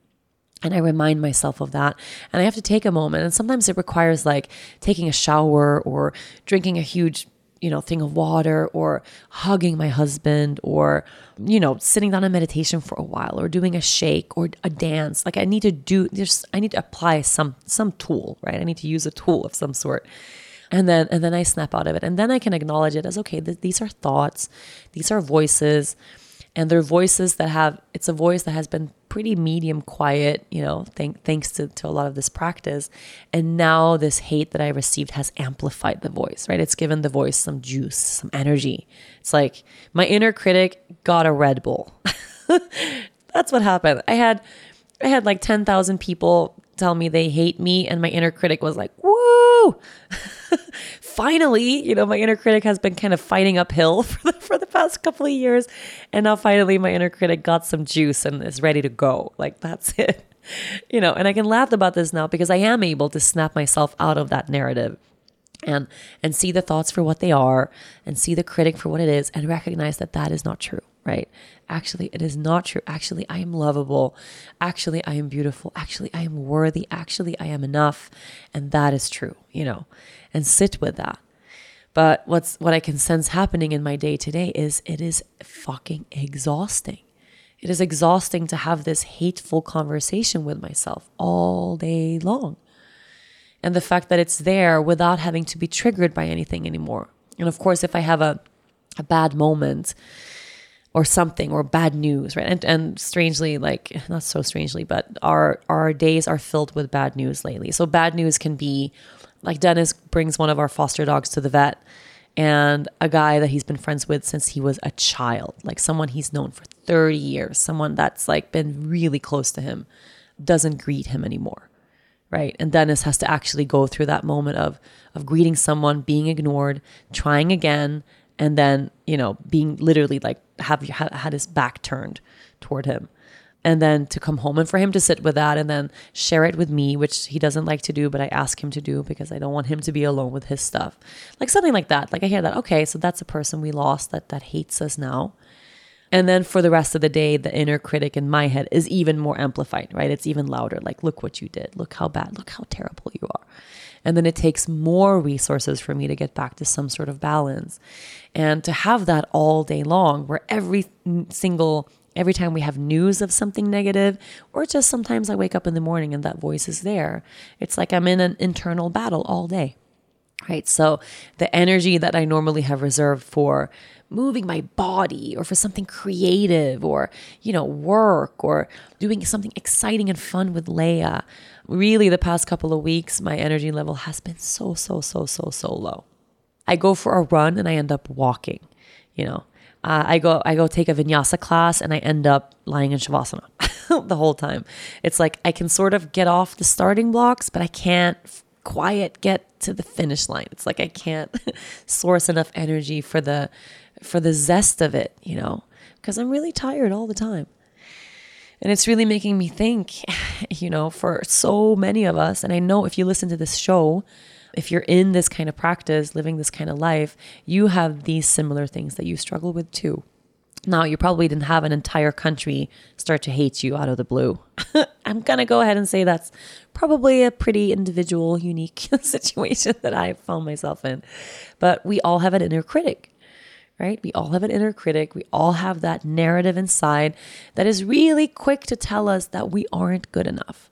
And I remind myself of that. And I have to take a moment. And sometimes it requires like taking a shower or drinking a huge you know, thing of water or hugging my husband or, you know, sitting down in meditation for a while or doing a shake or a dance. Like I need to do just I need to apply some some tool, right? I need to use a tool of some sort. And then and then I snap out of it. And then I can acknowledge it as okay, th- these are thoughts, these are voices and they're voices that have it's a voice that has been pretty medium quiet you know thank, thanks to, to a lot of this practice. And now this hate that i received has amplified the voice right? It's given the voice some juice some energy. It's like my inner critic got a red bull. That's what happened. I had i had like 10,000 people tell me they hate me and my inner critic was like woo finally, you know, my inner critic has been kind of fighting uphill for the, for the past couple of years. And now finally, my inner critic got some juice and is ready to go. Like, that's it. You know, and I can laugh about this now because I am able to snap myself out of that narrative and and see the thoughts for what they are and see the critic for what it is and recognize that that is not true right actually it is not true. Actually i am lovable. Actually i am beautiful. Actually i am worthy. Actually i am enough. And that is true you know and sit with that. But what's what i can sense happening in my day today is it is fucking exhausting. It is exhausting to have this hateful conversation with myself all day long. And the fact that it's there without having to be triggered by anything anymore. And of course, if I have a, a bad moment or something or bad news, right? And, and strangely, like not so strangely, but our our days are filled with bad news lately. So bad news can be like Dennis brings one of our foster dogs to the vet and a guy that he's been friends with since he was a child, like someone he's known for 30 years, someone that's like been really close to him, doesn't greet him anymore right? And Dennis has to actually go through that moment of of greeting someone, being ignored, trying again, and then you know being literally like have you had his back turned toward him. And then to come home and for him to sit with that and then share it with me, which he doesn't like to do, but I ask him to do because I don't want him to be alone with his stuff. Like something like that. Like I hear that, okay, so that's a person we lost that that hates us now. And then for the rest of the day, the inner critic in my head is even more amplified, right? It's even louder. Like, look what you did. Look how bad. Look how terrible you are. And then it takes more resources for me to get back to some sort of balance. And to have that all day long, where every single every time we have news of something negative, or just sometimes I wake up in the morning and that voice is there. It's like I'm in an internal battle all day. Right. So the energy that I normally have reserved for moving my body or for something creative or, you know, work or doing something exciting and fun with Lea. Really, the past couple of weeks, my energy level has been so, so, so, so, so low. I go for a run and I end up walking, you know. Uh, I go I go take a vinyasa class and I end up lying in shavasana the whole time. It's like I can sort of get off the starting blocks, but I can't quiet get to the finish line. It's like I can't source enough energy for the for the zest of it, you know, because I'm really tired all the time. And it's really making me think, you know, for so many of us, and I know if you listen to this show, if you're in this kind of practice, living this kind of life, you have these similar things that you struggle with too. Now, you probably didn't have an entire country start to hate you out of the blue. I'm going to go ahead and say that's probably a pretty individual, unique situation that I found myself in. But we all have an inner critic right? We all have an inner critic. We all have that narrative inside that is really quick to tell us that we aren't good enough,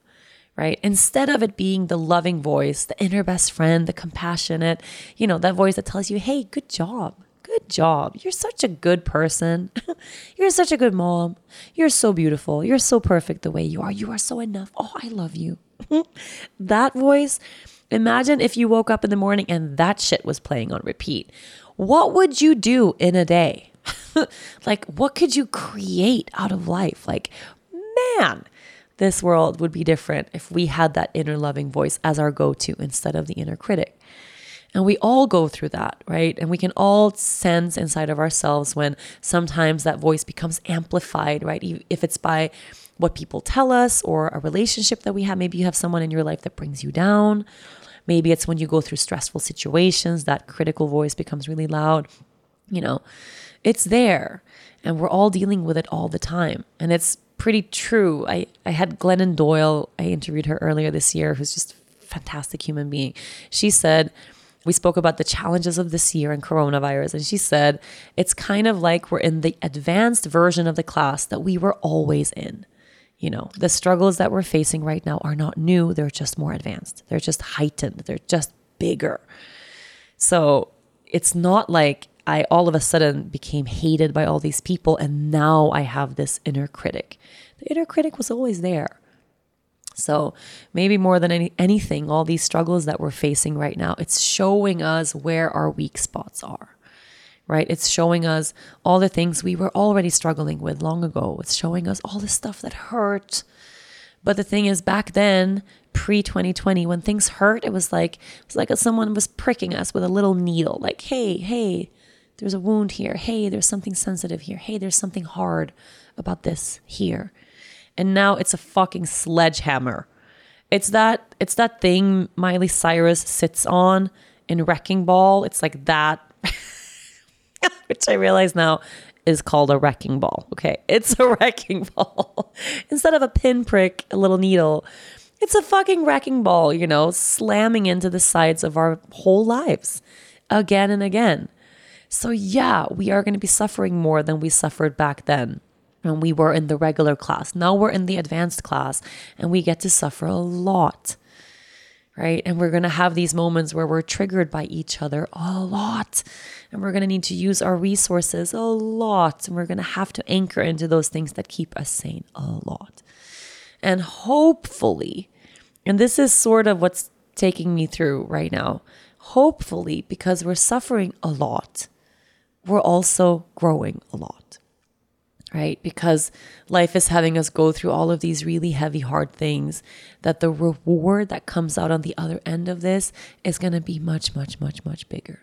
right? Instead of it being the loving voice, the inner best friend, the compassionate, you know, that voice that tells you, hey, good job. Good job. You're such a good person. You're such a good mom. You're so beautiful. You're so perfect the way you are. You are so enough. Oh, I love you. that voice, imagine if you woke up in the morning and that shit was playing on repeat what would you do in a day? like, what could you create out of life? Like, man, this world would be different if we had that inner loving voice as our go to instead of the inner critic. And we all go through that, right? And we can all sense inside of ourselves when sometimes that voice becomes amplified, right? If it's by what people tell us or a relationship that we have, maybe you have someone in your life that brings you down, Maybe it's when you go through stressful situations, that critical voice becomes really loud. You know, it's there and we're all dealing with it all the time. And it's pretty true. I, I had Glennon Doyle, I interviewed her earlier this year, who's just a fantastic human being. She said, we spoke about the challenges of this year and coronavirus, and she said it's kind of like we're in the advanced version of the class that we were always in. You know, the struggles that we're facing right now are not new, they're just more advanced. They're just heightened, they're just bigger. So it's not like I all of a sudden became hated by all these people and now I have this inner critic. The inner critic was always there. So maybe more than any, anything, all these struggles that we're facing right now, it's showing us where our weak spots are right? It's showing us all the things we were already struggling with long ago. It's showing us all the stuff that hurt. But the thing is, back then, pre 2020, when things hurt, it was like it was like someone was pricking us with a little needle. Like, hey, hey, there's a wound here. Hey, there's something sensitive here. Hey, there's something hard about this here. And now it's a fucking sledgehammer. It's that it's that thing Miley Cyrus sits on in Wrecking Ball. It's like that which I realize now is called a wrecking ball. Okay, it's a wrecking ball. Instead of a pinprick, a little needle, it's a fucking wrecking ball, you know, slamming into the sides of our whole lives again and again. So, yeah, we are going to be suffering more than we suffered back then when we were in the regular class. Now we're in the advanced class and we get to suffer a lot right? And we're going to have these moments where we're triggered by each other a lot. And we're going to need to use our resources a lot. And we're going to have to anchor into those things that keep us sane a lot. And hopefully, and this is sort of what's taking me through right now, hopefully, because we're suffering a lot, we're also growing a lot right? Because life is having us go through all of these really heavy, hard things, that the reward that comes out on the other end of this is going to be much, much, much, much bigger.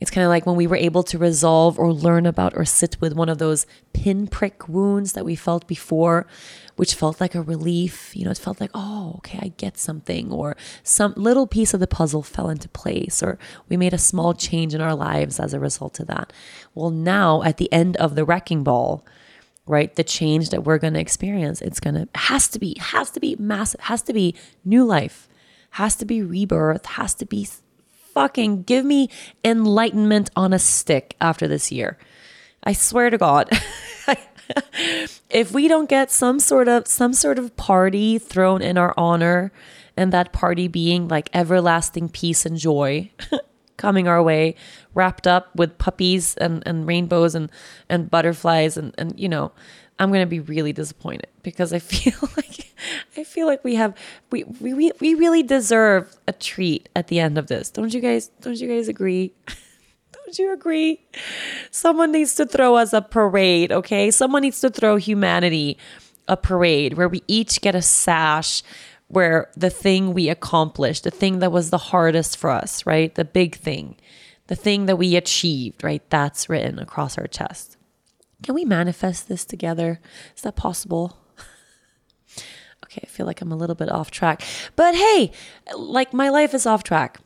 It's kind of like when we were able to resolve or learn about or sit with one of those pinprick wounds that we felt before, which felt like a relief. You know, it felt like, oh, okay, I get something, or some little piece of the puzzle fell into place, or we made a small change in our lives as a result of that. Well, now at the end of the wrecking ball, right? The change that we're going to experience, it's going to, has to be, has to be massive, has to be new life, has to be rebirth, has to be fucking give me enlightenment on a stick after this year. I swear to God. if we don't get some sort of some sort of party thrown in our honor and that party being like everlasting peace and joy coming our way, wrapped up with puppies and, and rainbows and, and butterflies and, and you know, I'm gonna be really disappointed because I feel like I feel like we have we, we we really deserve a treat at the end of this. Don't you guys don't you guys agree? don't you agree? Someone needs to throw us a parade, okay? Someone needs to throw humanity a parade where we each get a sash where the thing we accomplished, the thing that was the hardest for us, right? The big thing, the thing that we achieved, right? That's written across our chest. Can we manifest this together? Is that possible? okay, I feel like I'm a little bit off track. But hey, like my life is off track.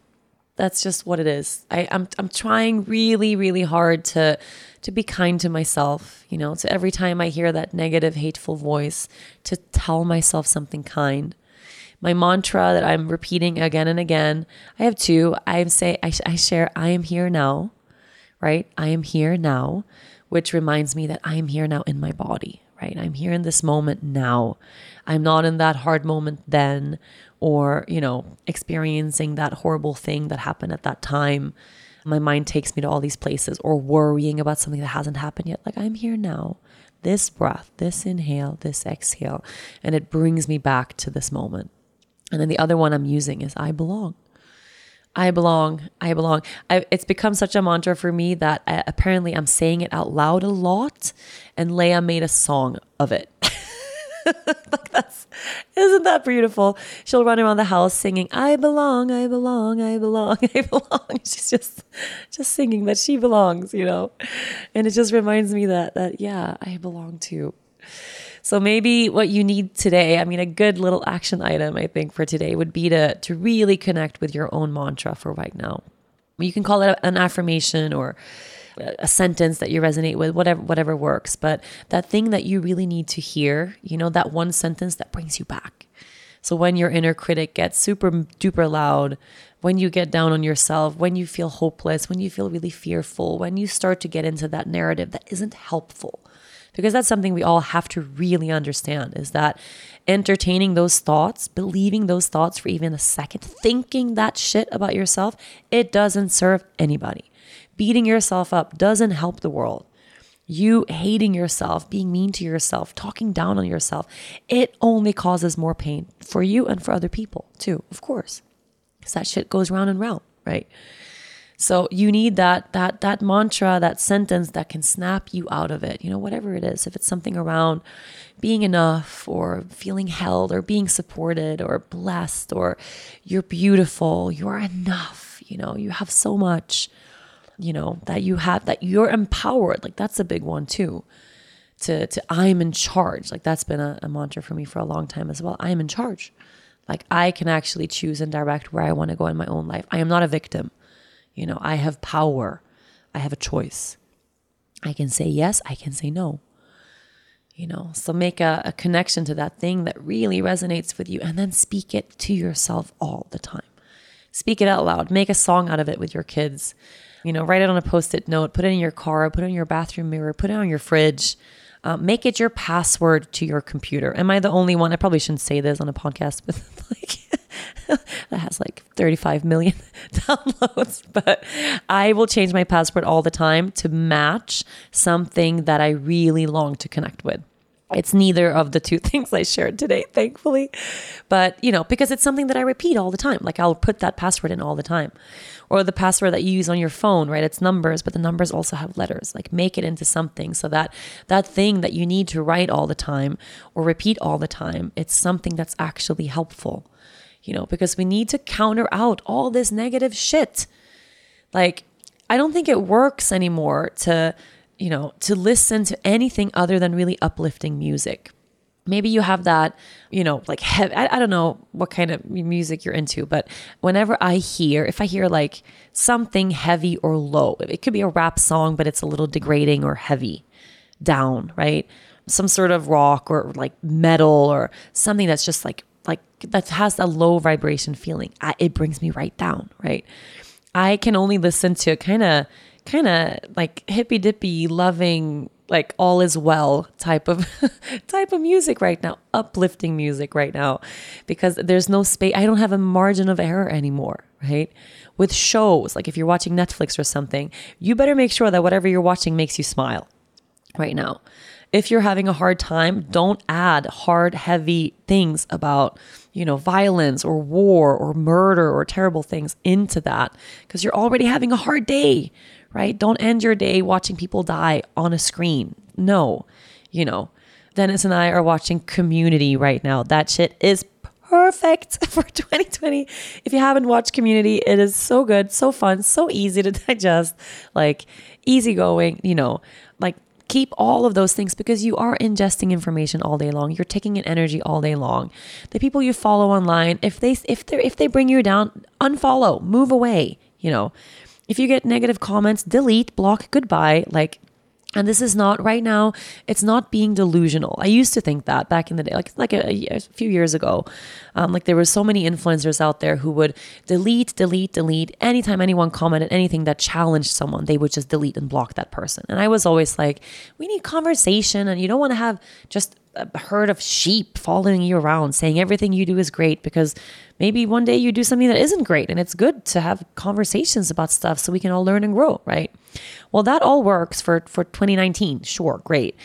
That's just what it is. I, I'm I'm trying really, really hard to to be kind to myself, you know, to every time I hear that negative, hateful voice, to tell myself something kind. My mantra that I'm repeating again and again, I have two. I say I, I share I am here now, right? I am here now, which reminds me that I am here now in my body, right? I'm here in this moment now. I'm not in that hard moment then or, you know, experiencing that horrible thing that happened at that time. My mind takes me to all these places or worrying about something that hasn't happened yet. Like, I'm here now. This breath, this inhale, this exhale, and it brings me back to this moment. And then the other one I'm using is I belong. I belong. I belong. I, it's become such a mantra for me that I, uh, apparently I'm saying it out loud a lot. And Lea made a song of it. like that's isn't that beautiful? She'll run around the house singing, I belong, I belong, I belong, I belong. She's just just singing that she belongs, you know. And it just reminds me that that yeah, I belong too. So maybe what you need today, I mean a good little action item I think for today would be to to really connect with your own mantra for right now. You can call it an affirmation or a sentence that you resonate with, whatever whatever works. But that thing that you really need to hear, you know, that one sentence that brings you back. So when your inner critic gets super duper loud, when you get down on yourself, when you feel hopeless, when you feel really fearful, when you start to get into that narrative that isn't helpful. Because that's something we all have to really understand is that entertaining those thoughts, believing those thoughts for even a second, thinking that shit about yourself, it doesn't serve anybody beating yourself up doesn't help the world. You hating yourself, being mean to yourself, talking down on yourself, it only causes more pain for you and for other people too, of course. Because that shit goes round and round, right? So you need that that that mantra, that sentence that can snap you out of it. You know, whatever it is. If it's something around being enough or feeling held or being supported or blessed or you're beautiful, you're enough, you know, you have so much you know, that you have, that you're empowered. Like that's a big one too. To, to I'm in charge. Like that's been a, a mantra for me for a long time as well. I am in charge. Like I can actually choose and direct where I want to go in my own life. I am not a victim. You know, I have power. I have a choice. I can say yes, I can say no. You know, so make a, a connection to that thing that really resonates with you and then speak it to yourself all the time. Speak it out loud. Make a song out of it with your kids. You know, write it on a post it note, put it in your car, put it in your bathroom mirror, put it on your fridge. Uh, make it your password to your computer. Am I the only one? I probably shouldn't say this on a podcast but like that has like 35 million downloads, but I will change my password all the time to match something that I really long to connect with. It's neither of the two things I shared today, thankfully. But, you know, because it's something that I repeat all the time. Like I'll put that password in all the time. Or the password that you use on your phone, right? It's numbers, but the numbers also have letters. Like make it into something so that that thing that you need to write all the time or repeat all the time, it's something that's actually helpful. You know, because we need to counter out all this negative shit. Like I don't think it works anymore to you know, to listen to anything other than really uplifting music. Maybe you have that, you know, like heavy, I, I don't know what kind of music you're into, but whenever I hear, if I hear like something heavy or low, it could be a rap song, but it's a little degrading or heavy down, right? Some sort of rock or like metal or something that's just like, like that has a low vibration feeling. I, it brings me right down, right? I can only listen to kind of kind of like hippy dippy, loving, like all is well type of type of music right now, uplifting music right now, because there's no space. I don't have a margin of error anymore, right? With shows, like if you're watching Netflix or something, you better make sure that whatever you're watching makes you smile right now. If you're having a hard time, don't add hard, heavy things about, you know, violence or war or murder or terrible things into that because you're already having a hard day, right? Don't end your day watching people die on a screen. No, you know, Dennis and I are watching Community right now. That shit is perfect for 2020. If you haven't watched Community, it is so good, so fun, so easy to digest, like easygoing, you know, like keep all of those things because you are ingesting information all day long you're taking in energy all day long the people you follow online if they if they if they bring you down unfollow move away you know if you get negative comments delete block goodbye like and this is not right now. It's not being delusional. I used to think that back in the day, like like a, a few years ago, um, like there were so many influencers out there who would delete, delete, delete. Anytime anyone commented anything that challenged someone, they would just delete and block that person. And I was always like, we need conversation, and you don't want to have just a herd of sheep following you around saying everything you do is great because maybe one day you do something that isn't great and it's good to have conversations about stuff so we can all learn and grow right? Well that all works for for 2019 sure great.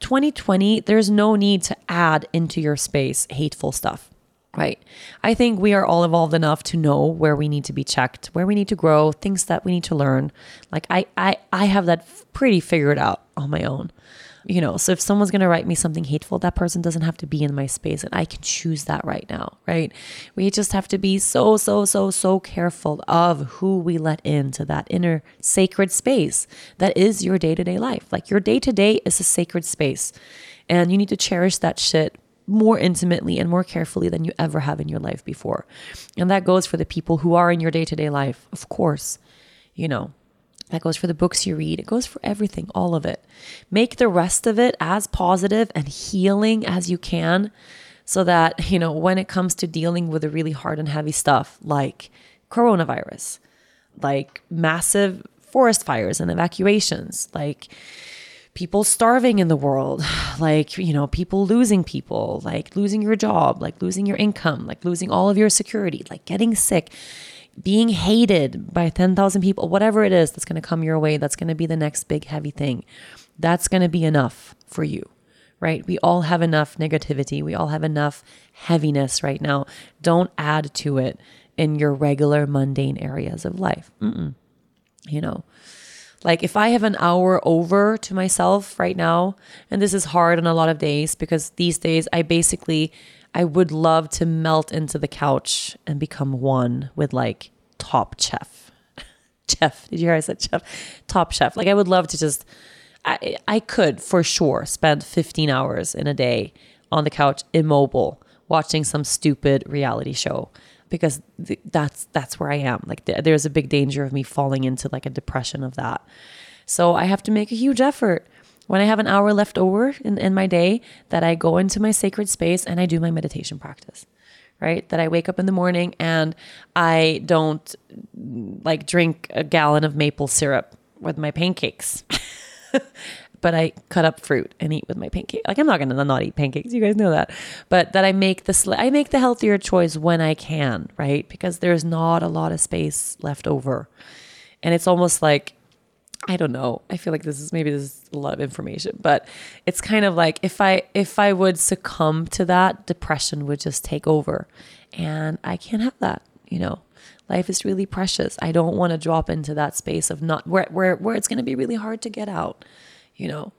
2020 there's no need to add into your space hateful stuff right? I think we are all evolved enough to know where we need to be checked where we need to grow things that we need to learn. Like i i, I have that pretty figured out on my own you know, so if someone's going to write me something hateful, that person doesn't have to be in my space and I can choose that right now, right? We just have to be so, so, so, so careful of who we let into that inner sacred space that is your day to day life. Like your day to day is a sacred space and you need to cherish that shit more intimately and more carefully than you ever have in your life before. And that goes for the people who are in your day to day life, of course, you know. That goes for the books you read. It goes for everything, all of it. Make the rest of it as positive and healing as you can so that, you know, when it comes to dealing with the really hard and heavy stuff like coronavirus, like massive forest fires and evacuations, like people starving in the world, like, you know, people losing people, like losing your job, like losing your income, like losing all of your security, like getting sick being hated by 10,000 people, whatever it is that's going to come your way, that's going to be the next big heavy thing. That's going to be enough for you, right? We all have enough negativity. We all have enough heaviness right now. Don't add to it in your regular mundane areas of life. Mm-mm. You know, like if I have an hour over to myself right now, and this is hard on a lot of days because these days I basically I would love to melt into the couch and become one with like Top Chef. chef, did you hear I said chef? Top Chef. Like I would love to just, I, I could for sure spend 15 hours in a day on the couch, immobile, watching some stupid reality show because th- that's that's where I am. Like th- there's a big danger of me falling into like a depression of that. So I have to make a huge effort when I have an hour left over in, in my day, that I go into my sacred space and I do my meditation practice, right? That I wake up in the morning and I don't like drink a gallon of maple syrup with my pancakes. but I cut up fruit and eat with my pancake. Like I'm not gonna not eat pancakes. You guys know that. But that I make the I make the healthier choice when I can, right? Because there's not a lot of space left over, and it's almost like I don't know. I feel like this is maybe this is a lot of information, but it's kind of like if I if I would succumb to that, depression would just take over. And I can't have that, you know. Life is really precious. I don't want to drop into that space of not where where where it's going to be really hard to get out, you know.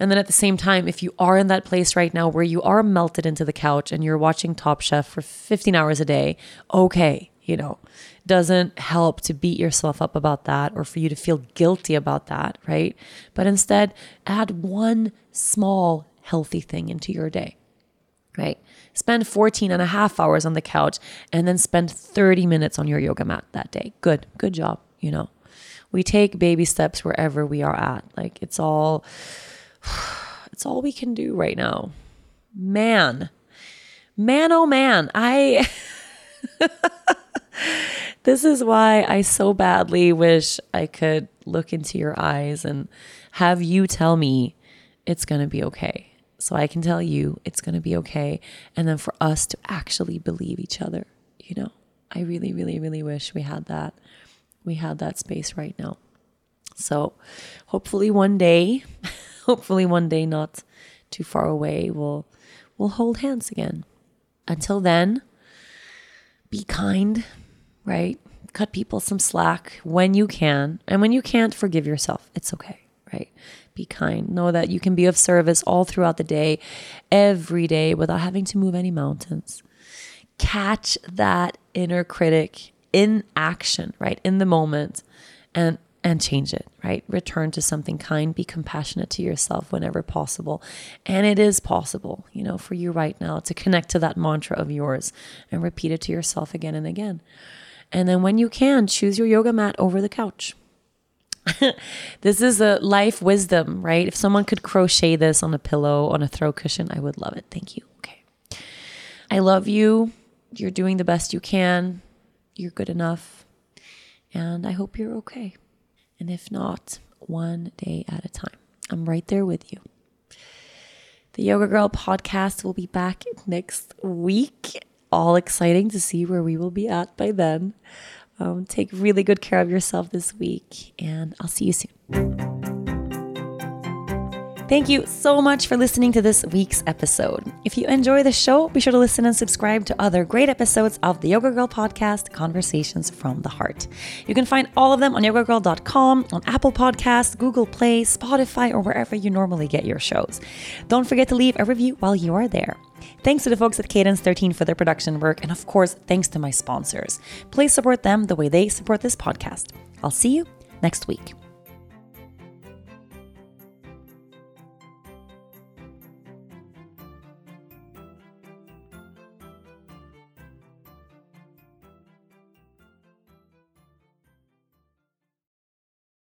And then at the same time, if you are in that place right now where you are melted into the couch and you're watching Top Chef for 15 hours a day, okay, you know, doesn't help to beat yourself up about that or for you to feel guilty about that, right? But instead, add one small healthy thing into your day, right? Spend 14 and a half hours on the couch and then spend 30 minutes on your yoga mat that day. Good, good job, you know. We take baby steps wherever we are at. Like it's all it's all we can do right now. Man. Man oh man, I this is why I so badly wish I could look into your eyes and have you tell me it's going to be okay. So I can tell you it's going to be okay. And then for us to actually believe each other, you know, I really, really, really wish we had that. We had that space right now. So hopefully one day, hopefully one day not too far away, we'll, we'll hold hands again. Until then, be kind, right? Cut people some slack when you can. And when you can't, forgive yourself. It's okay, right? Be kind. Know that you can be of service all throughout the day, every day, without having to move any mountains. Catch that inner critic in action, right? In the moment. And and change it, right? Return to something kind, be compassionate to yourself whenever possible. And it is possible, you know, for you right now to connect to that mantra of yours and repeat it to yourself again and again. And then when you can, choose your yoga mat over the couch. this is a life wisdom, right? If someone could crochet this on a pillow, on a throw cushion, I would love it. Thank you. Okay. I love you. You're doing the best you can. You're good enough. And I hope you're okay. And if not, one day at a time. I'm right there with you. The Yoga Girl podcast will be back next week. All exciting to see where we will be at by then. Um, take really good care of yourself this week, and I'll see you soon. Thank you so much for listening to this week's episode. If you enjoy the show, be sure to listen and subscribe to other great episodes of the Yoga Girl podcast, Conversations from the Heart. You can find all of them on yogagirl.com, on Apple Podcasts, Google Play, Spotify, or wherever you normally get your shows. Don't forget to leave a review while you are there. Thanks to the folks at Cadence 13 for their production work, and of course, thanks to my sponsors. Please support them the way they support this podcast. I'll see you next week.